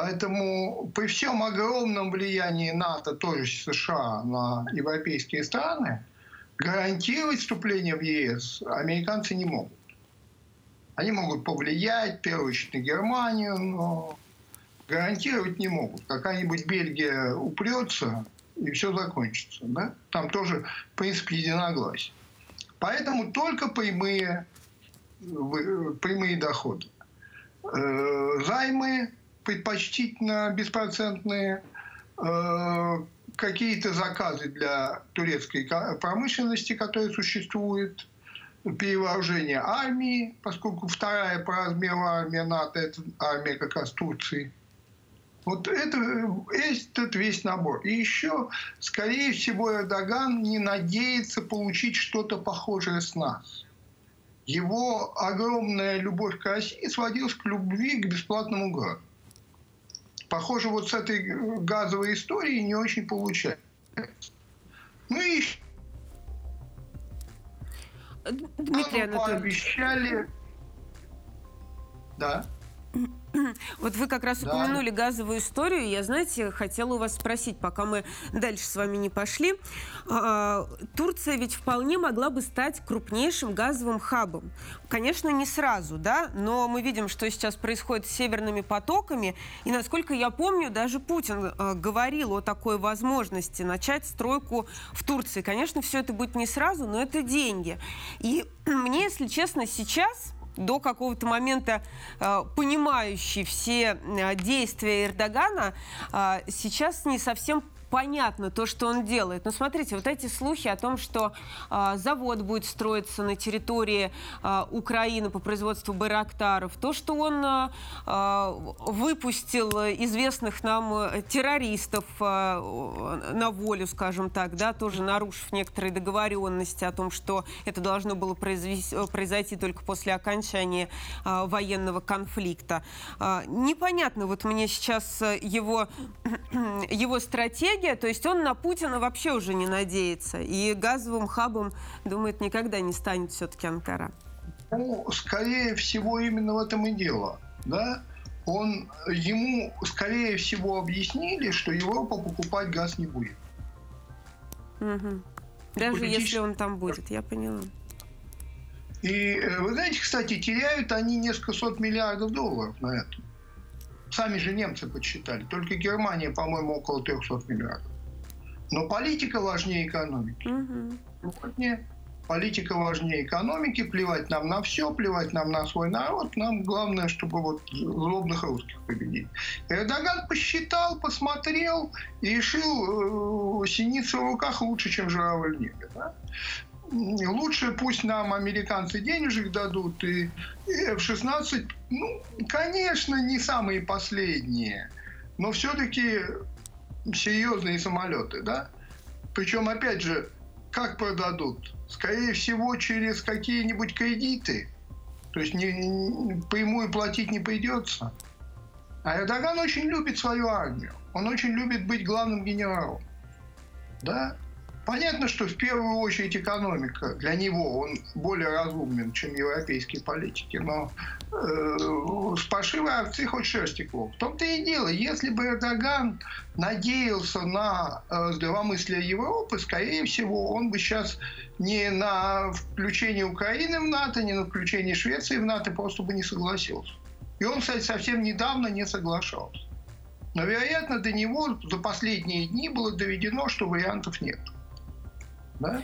Поэтому при всем огромном влиянии НАТО, тоже США, на европейские страны, гарантировать вступление в ЕС американцы не могут. Они могут повлиять, в первую на Германию, но гарантировать не могут. Какая-нибудь Бельгия упрется, и все закончится. Да? Там тоже принцип единогласия. Поэтому только прямые, прямые доходы. Э, займы предпочтительно беспроцентные, э, какие-то заказы для турецкой промышленности, которые существуют, перевооружение армии, поскольку вторая по размеру армия НАТО – это армия как раз Турции. Вот это, этот весь набор. И еще, скорее всего, Эрдоган не надеется получить что-то похожее с нас. Его огромная любовь к России сводилась к любви к бесплатному газу. Похоже, вот с этой газовой историей не очень получается. Ну и Дмитрий Анатольевич. Пообещали... Да. Вот вы как раз да. упомянули газовую историю. Я, знаете, хотела у вас спросить, пока мы дальше с вами не пошли. А, Турция ведь вполне могла бы стать крупнейшим газовым хабом. Конечно, не сразу, да, но мы видим, что сейчас происходит с северными потоками. И, насколько я помню, даже Путин а, говорил о такой возможности начать стройку в Турции. Конечно, все это будет не сразу, но это деньги. И <clears throat> мне, если честно, сейчас до какого-то момента э, понимающий все э, действия Эрдогана, э, сейчас не совсем понятно то, что он делает. Но смотрите, вот эти слухи о том, что э, завод будет строиться на территории э, Украины по производству байрактаров, то, что он э, выпустил известных нам террористов э, на волю, скажем так, да, тоже нарушив некоторые договоренности о том, что это должно было произойти только после окончания э, военного конфликта. Э, непонятно вот мне сейчас его, <clears throat> его стратегия, стратегия, то есть он на Путина вообще уже не надеется. И газовым хабом, думает, никогда не станет все-таки Анкара. Ну, скорее всего, именно в этом и дело. Да? Он, ему, скорее всего, объяснили, что Европа покупать газ не будет. Угу. Даже Политически... если он там будет, я поняла. И э, вы знаете, кстати, теряют они несколько сот миллиардов долларов на это. Сами же немцы подсчитали. Только Германия, по-моему, около 300 миллиардов. Но политика важнее экономики. Угу. Нет. Политика важнее экономики, плевать нам на все, плевать нам на свой народ. Нам главное, чтобы вот злобных русских победить. Эрдоган посчитал, посмотрел и решил, э, синица в руках лучше, чем журавль в небе. Да? Лучше пусть нам американцы денежек дадут, и F-16, ну, конечно, не самые последние, но все-таки серьезные самолеты, да? Причем, опять же, как продадут? Скорее всего, через какие-нибудь кредиты. То есть не, не, прямую платить не придется. А Эрдоган очень любит свою армию. Он очень любит быть главным генералом. Да? Понятно, что в первую очередь экономика. Для него он более разумен, чем европейские политики. Но э, с пошивой овцы хоть шерсти клок. В том-то и дело, если бы Эрдоган надеялся на э, здравомыслие Европы, скорее всего, он бы сейчас не на включение Украины в НАТО, не на включение Швеции в НАТО просто бы не согласился. И он, кстати, совсем недавно не соглашался. Но, вероятно, до него за последние дни было доведено, что вариантов нет да?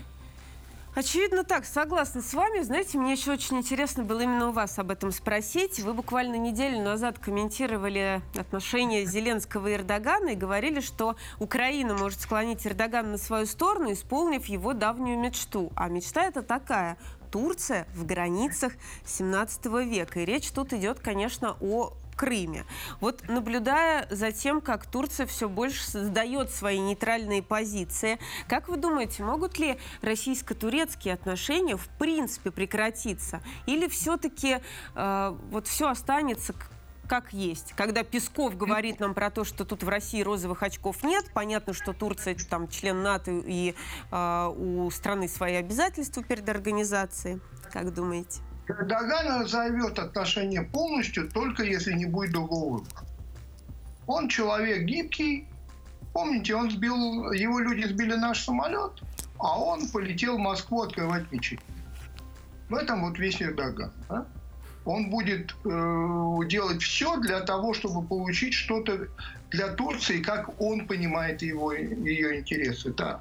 Очевидно так, согласна с вами. Знаете, мне еще очень интересно было именно у вас об этом спросить. Вы буквально неделю назад комментировали отношения Зеленского и Эрдогана и говорили, что Украина может склонить Эрдогана на свою сторону, исполнив его давнюю мечту. А мечта это такая Турция в границах 17 века. И речь тут идет, конечно, о Крыме. Вот наблюдая за тем, как Турция все больше сдает свои нейтральные позиции, как вы думаете, могут ли российско-турецкие отношения в принципе прекратиться? Или все-таки э, вот все останется как есть. Когда Песков говорит нам про то, что тут в России розовых очков нет, понятно, что Турция там член НАТО и э, у страны свои обязательства перед организацией. Как думаете? Эрдоган разорвет отношения полностью, только если не будет другого выбора. Он человек гибкий. Помните, он сбил, его люди сбили наш самолет, а он полетел в Москву открывать мечеть. В этом вот весь Эрдоган. Да? Он будет э, делать все для того, чтобы получить что-то для Турции, как он понимает его, ее интересы. Да.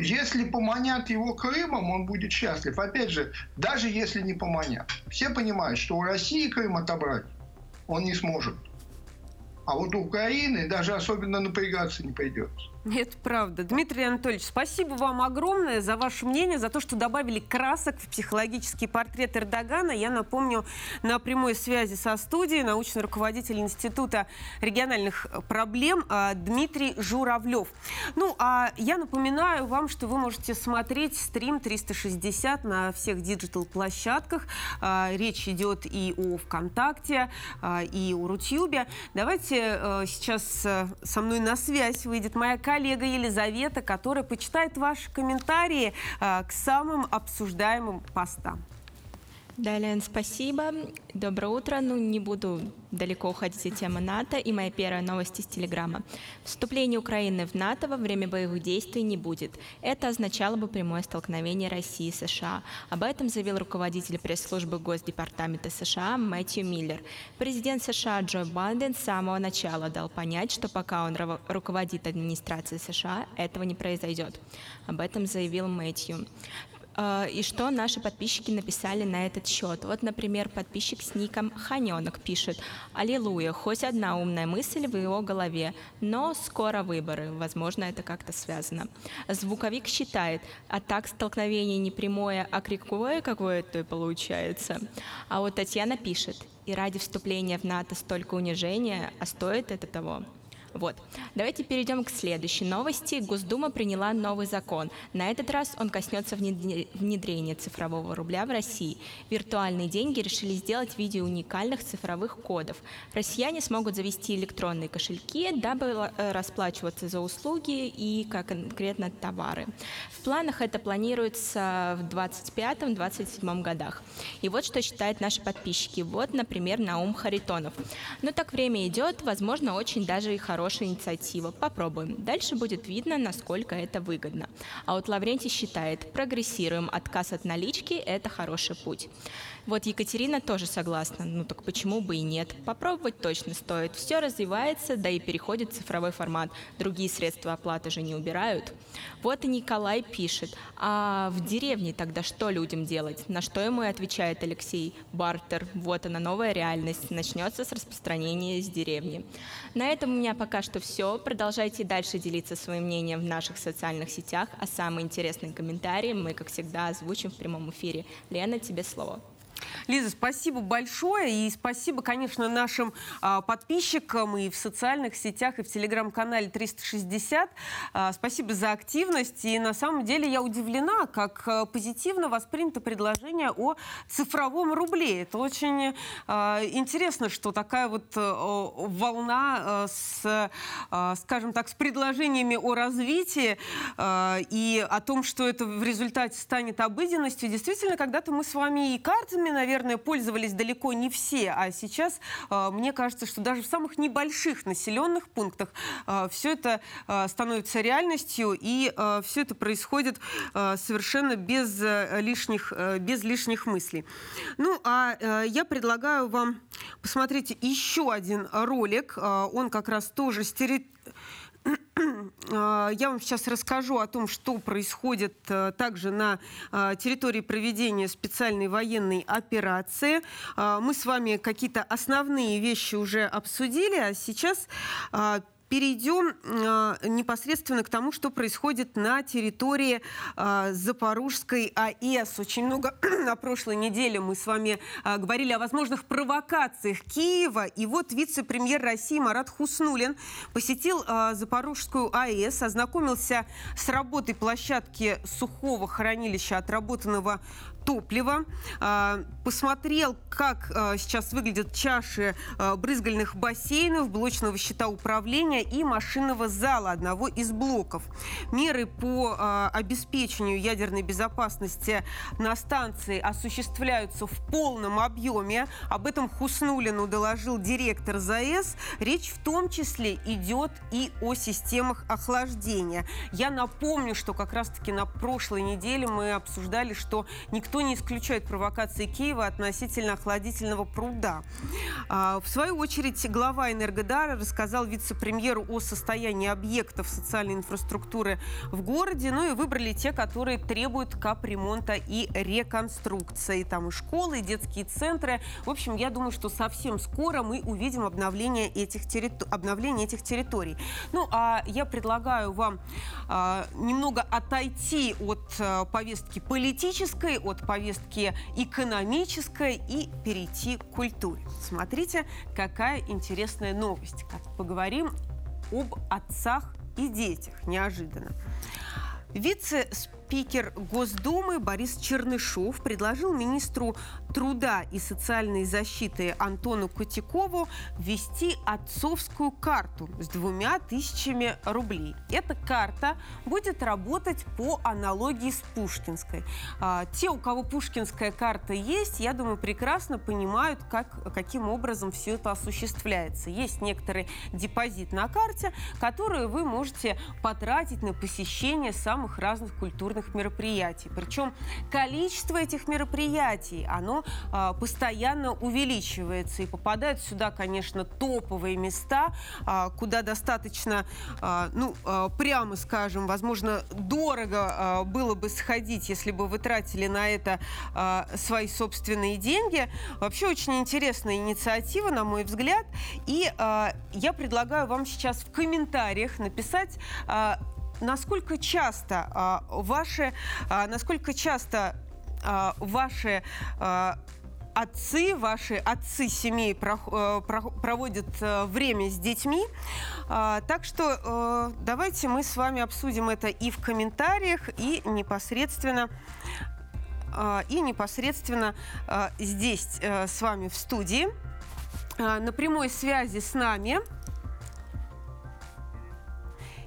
Если поманят его Крымом, он будет счастлив. Опять же, даже если не поманят. Все понимают, что у России Крым отобрать он не сможет. А вот у Украины даже особенно напрягаться не придется. Это правда. Дмитрий Анатольевич, спасибо вам огромное за ваше мнение, за то, что добавили красок в психологический портрет Эрдогана. Я напомню, на прямой связи со студией научный руководитель Института региональных проблем а, Дмитрий Журавлев. Ну, а я напоминаю вам, что вы можете смотреть стрим 360 на всех диджитал-площадках. А, речь идет и о ВКонтакте, а, и о Рутюбе. Давайте сейчас со мной на связь выйдет моя коллега коллега Елизавета, которая почитает ваши комментарии э, к самым обсуждаемым постам. Да, Лен, спасибо. Доброе утро. Ну, не буду далеко уходить от темы НАТО. И моя первая новость из Телеграма. Вступление Украины в НАТО во время боевых действий не будет. Это означало бы прямое столкновение России и США. Об этом заявил руководитель пресс-службы Госдепартамента США Мэтью Миллер. Президент США Джо Байден с самого начала дал понять, что пока он руководит администрацией США, этого не произойдет. Об этом заявил Мэтью. А, и что наши подписчики написали на этот счет. Вот, например, подписчик с ником Ханенок пишет «Аллилуйя, хоть одна умная мысль в его голове, но скоро выборы, возможно, это как-то связано». Звуковик считает «А так столкновение не прямое, а криковое какое-то получается». А вот Татьяна пишет «И ради вступления в НАТО столько унижения, а стоит это того?» Вот. Давайте перейдем к следующей новости. Госдума приняла новый закон. На этот раз он коснется внедрения цифрового рубля в России. Виртуальные деньги решили сделать в виде уникальных цифровых кодов. Россияне смогут завести электронные кошельки, дабы э, расплачиваться за услуги и как конкретно товары. В планах это планируется в 2025-2027 годах. И вот что считают наши подписчики. Вот, например, Наум Харитонов. Ну так время идет, возможно, очень даже и хорошо хорошая инициатива. Попробуем. Дальше будет видно, насколько это выгодно. А вот Лаврентий считает, прогрессируем, отказ от налички – это хороший путь. Вот Екатерина тоже согласна. Ну так почему бы и нет? Попробовать точно стоит. Все развивается, да и переходит в цифровой формат. Другие средства оплаты же не убирают. Вот и Николай пишет. А в деревне тогда что людям делать? На что ему и отвечает Алексей. Бартер. Вот она новая реальность. Начнется с распространения из деревни. На этом у меня пока что все. Продолжайте дальше делиться своим мнением в наших социальных сетях, а самые интересные комментарии мы, как всегда, озвучим в прямом эфире. Лена, тебе слово. Лиза, спасибо большое. И спасибо, конечно, нашим а, подписчикам и в социальных сетях, и в телеграм-канале 360. А, спасибо за активность. И на самом деле я удивлена, как а, позитивно воспринято предложение о цифровом рубле. Это очень интересно, что такая вот волна с, скажем так, с предложениями о развитии и о том, что это в результате станет обыденностью. Действительно, когда-то мы с вами и картами наверное, пользовались далеко не все, а сейчас э, мне кажется, что даже в самых небольших населенных пунктах э, все это э, становится реальностью, и все это происходит совершенно без лишних, без лишних мыслей. Ну, а я предлагаю вам посмотреть еще один ролик. Он как раз тоже стереотип я вам сейчас расскажу о том, что происходит э, также на а, территории проведения специальной военной операции. А, мы с вами какие-то основные вещи уже обсудили, а сейчас Перейдем э, непосредственно к тому, что происходит на территории э, Запорожской АЭС. Очень много <clears throat> на прошлой неделе мы с вами э, говорили о возможных провокациях Киева. И вот вице-премьер России Марат Хуснулин посетил э, Запорожскую АЭС, ознакомился с работой площадки сухого хранилища отработанного топлива, а, посмотрел, как а, сейчас выглядят чаши а, брызгальных бассейнов, блочного щита управления и машинного зала одного из блоков. Меры по обеспечению ядерной безопасности на станции осуществляются в полном объеме. Об этом Хуснулину доложил директор ЗАЭС. Речь в том числе идет и о системах охлаждения. Я напомню, что как раз-таки на прошлой неделе мы обсуждали, что никто не исключает провокации Киева относительно охладительного пруда. А, в свою очередь, глава Энергодара рассказал вице-премьеру о состоянии объектов социальной инфраструктуры в городе, ну и выбрали те, которые требуют капремонта и реконструкции. Там и школы, и детские центры. В общем, я думаю, что совсем скоро мы увидим обновление этих, территор... обновление этих территорий. Ну, а я предлагаю вам а, немного отойти от а, повестки политической, от повестки экономической и перейти к культуре. Смотрите, какая интересная новость. Поговорим об отцах и детях. Неожиданно. Вице-спикер спикер Госдумы Борис Чернышов предложил министру труда и социальной защиты Антону Котякову ввести отцовскую карту с двумя тысячами рублей. Эта карта будет работать по аналогии с Пушкинской. А, те, у кого Пушкинская карта есть, я думаю, прекрасно понимают, как, каким образом все это осуществляется. Есть некоторый депозит на карте, который вы можете потратить на посещение самых разных культурных разных мероприятий. Причем количество этих мероприятий, оно а, постоянно увеличивается. И попадают сюда, конечно, топовые места, а, куда достаточно, а, ну, прямо скажем, возможно, дорого было бы сходить, если бы вы тратили на это свои собственные деньги. Вообще очень интересная инициатива, на мой взгляд. И а, я предлагаю вам сейчас в комментариях написать а, насколько часто а, ваши, а, насколько часто а, ваши а, отцы, ваши отцы семей про, э, про, проводят э, время с детьми. А, так что э, давайте мы с вами обсудим это и в комментариях, и непосредственно и непосредственно здесь с вами в студии. На прямой связи с нами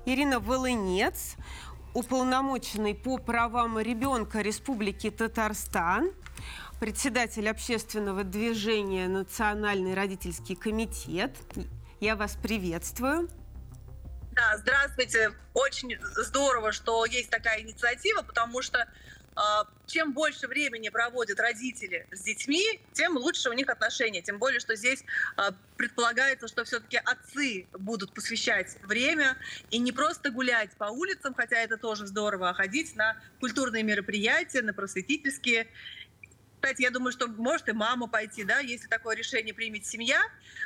Ирина Волынец, уполномоченный по правам ребенка Республики Татарстан, председатель общественного движения «Национальный родительский комитет». Я вас приветствую. Да, здравствуйте. Очень здорово, что есть такая инициатива, потому что чем больше времени проводят родители с детьми, тем лучше у них отношения. Тем более, что здесь а, предполагается, что все-таки отцы будут посвящать время и не просто гулять по улицам, хотя это тоже здорово, а ходить на культурные мероприятия, на просветительские. Кстати, я думаю, что может и мама пойти, да, если такое решение примет семья.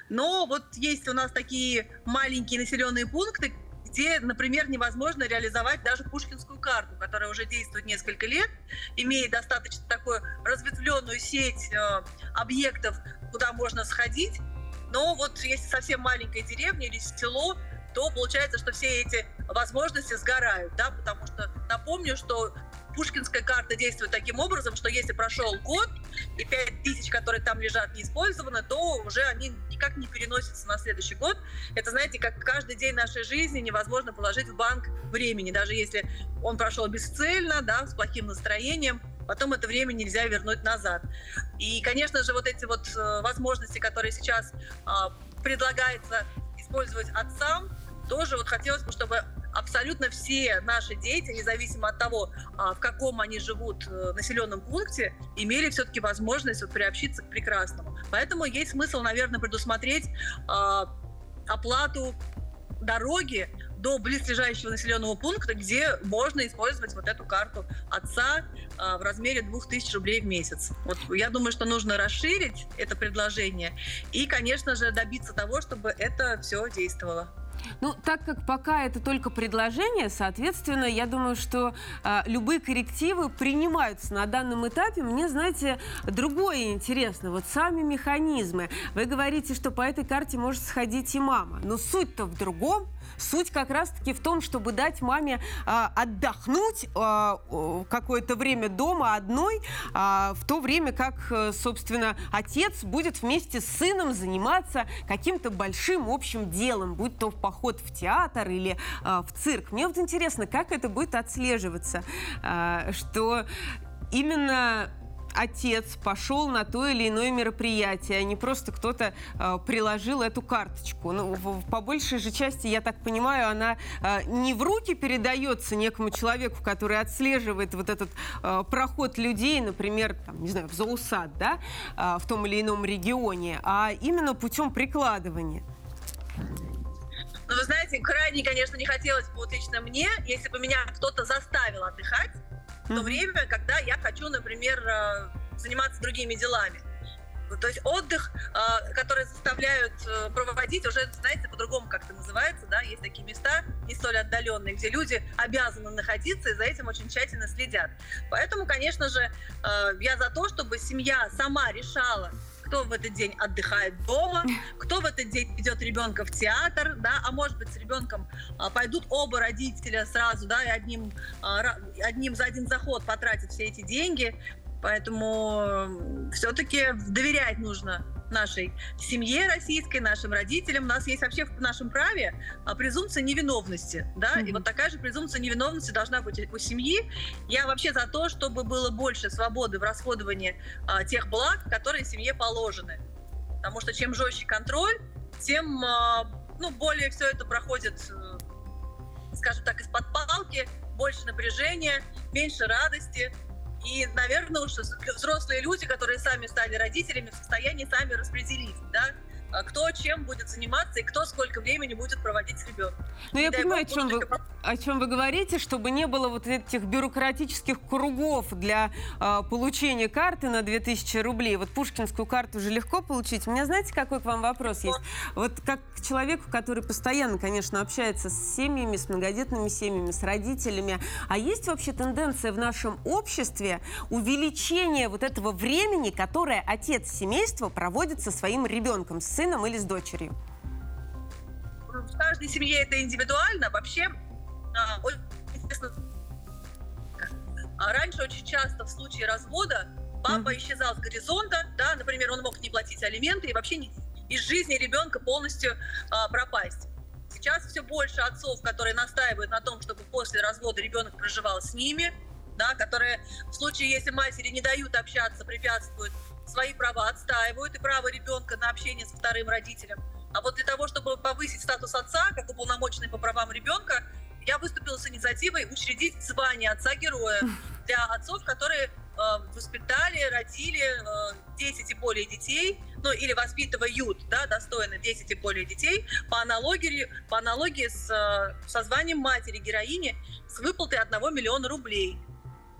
Но вот есть у нас такие маленькие населенные пункты, где, например, невозможно реализовать даже пушкинскую карту, которая уже действует несколько лет, имеет достаточно такую разветвленную сеть э, объектов, куда можно сходить. Но вот если совсем маленькая деревня или село, то получается, что все эти возможности сгорают, да, потому что напомню, что Пушкинская карта действует таким образом, что если прошел год, и 5 тысяч, которые там лежат, не использованы, то уже они никак не переносятся на следующий год. Это, знаете, как каждый день нашей жизни невозможно положить в банк времени, даже если он прошел бесцельно, да, с плохим настроением, потом это время нельзя вернуть назад. И, конечно же, вот эти вот э, возможности, которые сейчас а, предлагается использовать отцам, тоже вот хотелось бы, чтобы абсолютно все наши дети, независимо от того, а, в каком они живут э, населенном пункте, имели все-таки возможность вот приобщиться к прекрасному. Поэтому есть смысл, наверное, предусмотреть а, оплату дороги до близлежащего населенного пункта, где можно использовать вот эту карту отца а, в размере 2000 рублей в месяц. Вот я думаю, что нужно расширить это предложение и, конечно же, добиться того, чтобы это все действовало. Ну, так как пока это только предложение, соответственно, я думаю, что э, любые коррективы принимаются на данном этапе. Мне, знаете, другое интересно. Вот сами механизмы. Вы говорите, что по этой карте может сходить и мама. Но суть-то в другом. Суть как раз-таки в том, чтобы дать маме а, отдохнуть а, какое-то время дома одной, а, в то время как, э, собственно, отец будет вместе с сыном заниматься каким-то большим общим делом, будь то поход в театр или а, в цирк. Мне вот интересно, как это будет отслеживаться, а, что именно отец пошел на то или иное мероприятие, а не просто кто-то э, приложил эту карточку. Ну, в, по большей же части, я так понимаю, она э, не в руки передается некому человеку, который отслеживает вот этот э, проход людей, например, там, не знаю, в зоосад, да, э, в том или ином регионе, а именно путем прикладывания. Ну, вы знаете, крайне, конечно, не хотелось бы вот лично мне, если бы меня кто-то заставил отдыхать, в то время, когда я хочу, например, э, заниматься другими делами. То есть отдых, э, который заставляют э, проводить, уже, знаете, по-другому как-то называется, да, есть такие места не столь отдаленные, где люди обязаны находиться и за этим очень тщательно следят. Поэтому, конечно же, я за то, чтобы семья сама решала, кто в этот день отдыхает дома, кто в этот день ведет ребенка в театр, да, а может быть с ребенком а, пойдут оба родителя сразу, да, и одним, а, одним за один заход потратят все эти деньги. Поэтому все-таки доверять нужно нашей семье российской, нашим родителям. У нас есть вообще в нашем праве а, презумпция невиновности, да, mm-hmm. и вот такая же презумпция невиновности должна быть у семьи. Я вообще за то, чтобы было больше свободы в расходовании а, тех благ, которые семье положены. Потому что чем жестче контроль, тем а, ну, более все это проходит, э, скажем так, из-под палки, больше напряжения, меньше радости, и, наверное, уж взрослые люди, которые сами стали родителями, в состоянии сами распределить, да, кто чем будет заниматься и кто сколько времени будет проводить с ребенком. Ну, я понимаю, о чем, вы, о чем вы говорите, чтобы не было вот этих бюрократических кругов для э, получения карты на 2000 рублей. Вот пушкинскую карту уже легко получить. У меня, знаете, какой к вам вопрос есть? Вот как к человеку, который постоянно, конечно, общается с семьями, с многодетными семьями, с родителями, а есть вообще тенденция в нашем обществе увеличения вот этого времени, которое отец семейства проводит со своим ребенком, с сыном или с дочерью? В каждой семье это индивидуально. Вообще, а, а раньше очень часто в случае развода папа исчезал с горизонта, да, например, он мог не платить алименты и вообще не, из жизни ребенка полностью а, пропасть. Сейчас все больше отцов, которые настаивают на том, чтобы после развода ребенок проживал с ними, да, которые в случае, если матери не дают общаться, препятствуют свои права отстаивают и право ребенка на общение со вторым родителем. А вот для того, чтобы повысить статус отца, как уполномоченный по правам ребенка, я выступила с инициативой учредить звание отца-героя для отцов, которые э, воспитали, родили э, 10 и более детей, ну или воспитывают, да, достойно 10 и более детей, по аналогии, по аналогии с, э, со званием матери-героини с выплатой 1 миллиона рублей.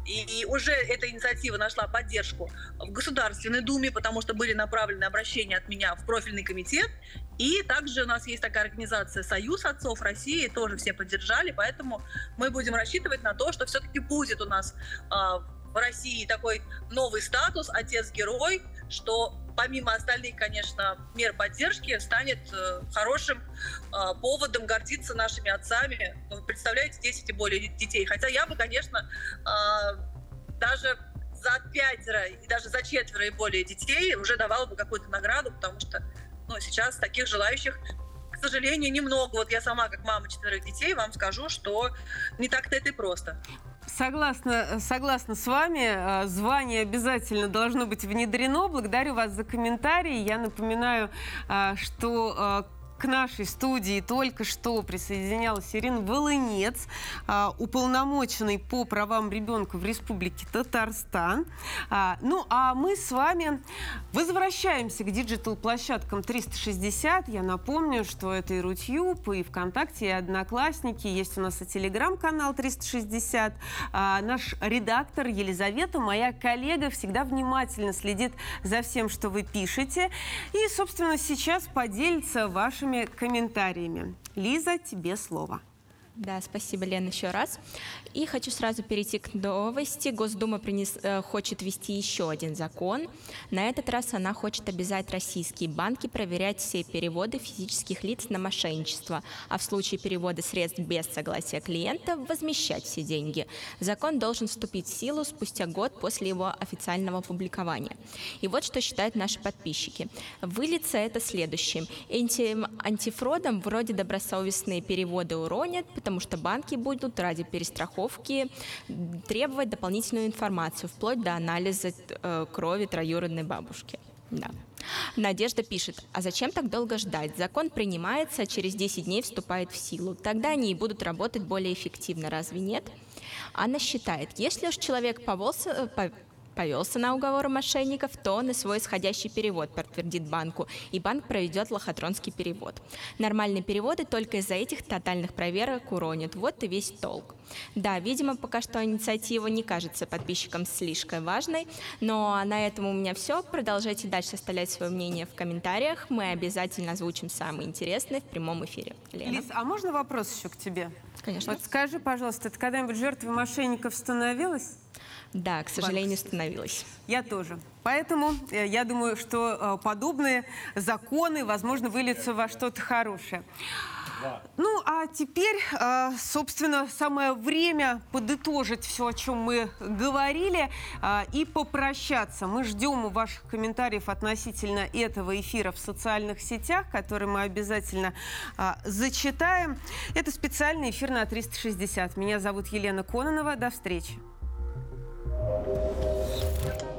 И уже эта инициатива нашла поддержку в Государственной Думе, потому что были направлены обращения от меня в профильный комитет. И также у нас есть такая организация «Союз отцов России», тоже все поддержали, поэтому мы будем рассчитывать на то, что все-таки будет у нас а, в России такой новый статус «Отец-герой», что помимо остальных, конечно, мер поддержки, станет э, хорошим э, поводом гордиться нашими отцами. Вы представляете, 10 и более детей. Хотя я бы, конечно, э, даже за пятеро и даже за четверо и более детей уже давала бы какую-то награду, потому что ну, сейчас таких желающих к сожалению, немного. Вот я сама, как мама четверых детей, вам скажу, что не так-то это и просто. Согласна, согласна с вами. Э, звание обязательно должно быть внедрено. Благодарю вас за комментарии. Я напоминаю, э, что э, к нашей студии только что присоединялась Ирина Волынец, а, уполномоченный по правам ребенка в Республике Татарстан. А, ну, а мы с вами возвращаемся к digital-площадкам 360. Я напомню, что это и Рутюб, и ВКонтакте, и Одноклассники. Есть у нас и телеграм-канал 360. А, наш редактор Елизавета, моя коллега, всегда внимательно следит за всем, что вы пишете. И, собственно, сейчас поделится вашими комментариями. Лиза, тебе слово. Да, спасибо, Лен, еще раз. И хочу сразу перейти к новости. Госдума принес, э, хочет ввести еще один закон. На этот раз она хочет обязать российские банки проверять все переводы физических лиц на мошенничество, а в случае перевода средств без согласия клиента возмещать все деньги. Закон должен вступить в силу спустя год после его официального публикования. И вот что считают наши подписчики. Выльется это следующим. Этим антифродом вроде добросовестные переводы уронят, потому что банки будут ради перестраховки требовать дополнительную информацию, вплоть до анализа э, крови троюродной бабушки. Да. Надежда пишет, а зачем так долго ждать? Закон принимается, а через 10 дней вступает в силу. Тогда они и будут работать более эффективно, разве нет? Анна считает, если уж человек повелся, повелся на уговоры мошенников, то и свой исходящий перевод подтвердит банку, и банк проведет лохотронский перевод. Нормальные переводы только из-за этих тотальных проверок уронят. Вот и весь толк. Да, видимо, пока что инициатива не кажется подписчикам слишком важной, но на этом у меня все. Продолжайте дальше оставлять свое мнение в комментариях. Мы обязательно озвучим самые интересные в прямом эфире. Лена. Лиз, а можно вопрос еще к тебе? Конечно. Вот скажи, пожалуйста, ты когда-нибудь жертвой мошенников становилась? Да, к сожалению, становилась. Я тоже. Поэтому э, я думаю, что э, подобные законы, возможно, выльются во что-то хорошее. Ну, а теперь, э, собственно, самое время подытожить все, о чем мы говорили, и попрощаться. Мы ждем ваших комментариев относительно этого эфира в социальных сетях, которые мы обязательно зачитаем. Это специальный эфир на 360. Меня зовут Елена Кононова. До встречи. Thank you.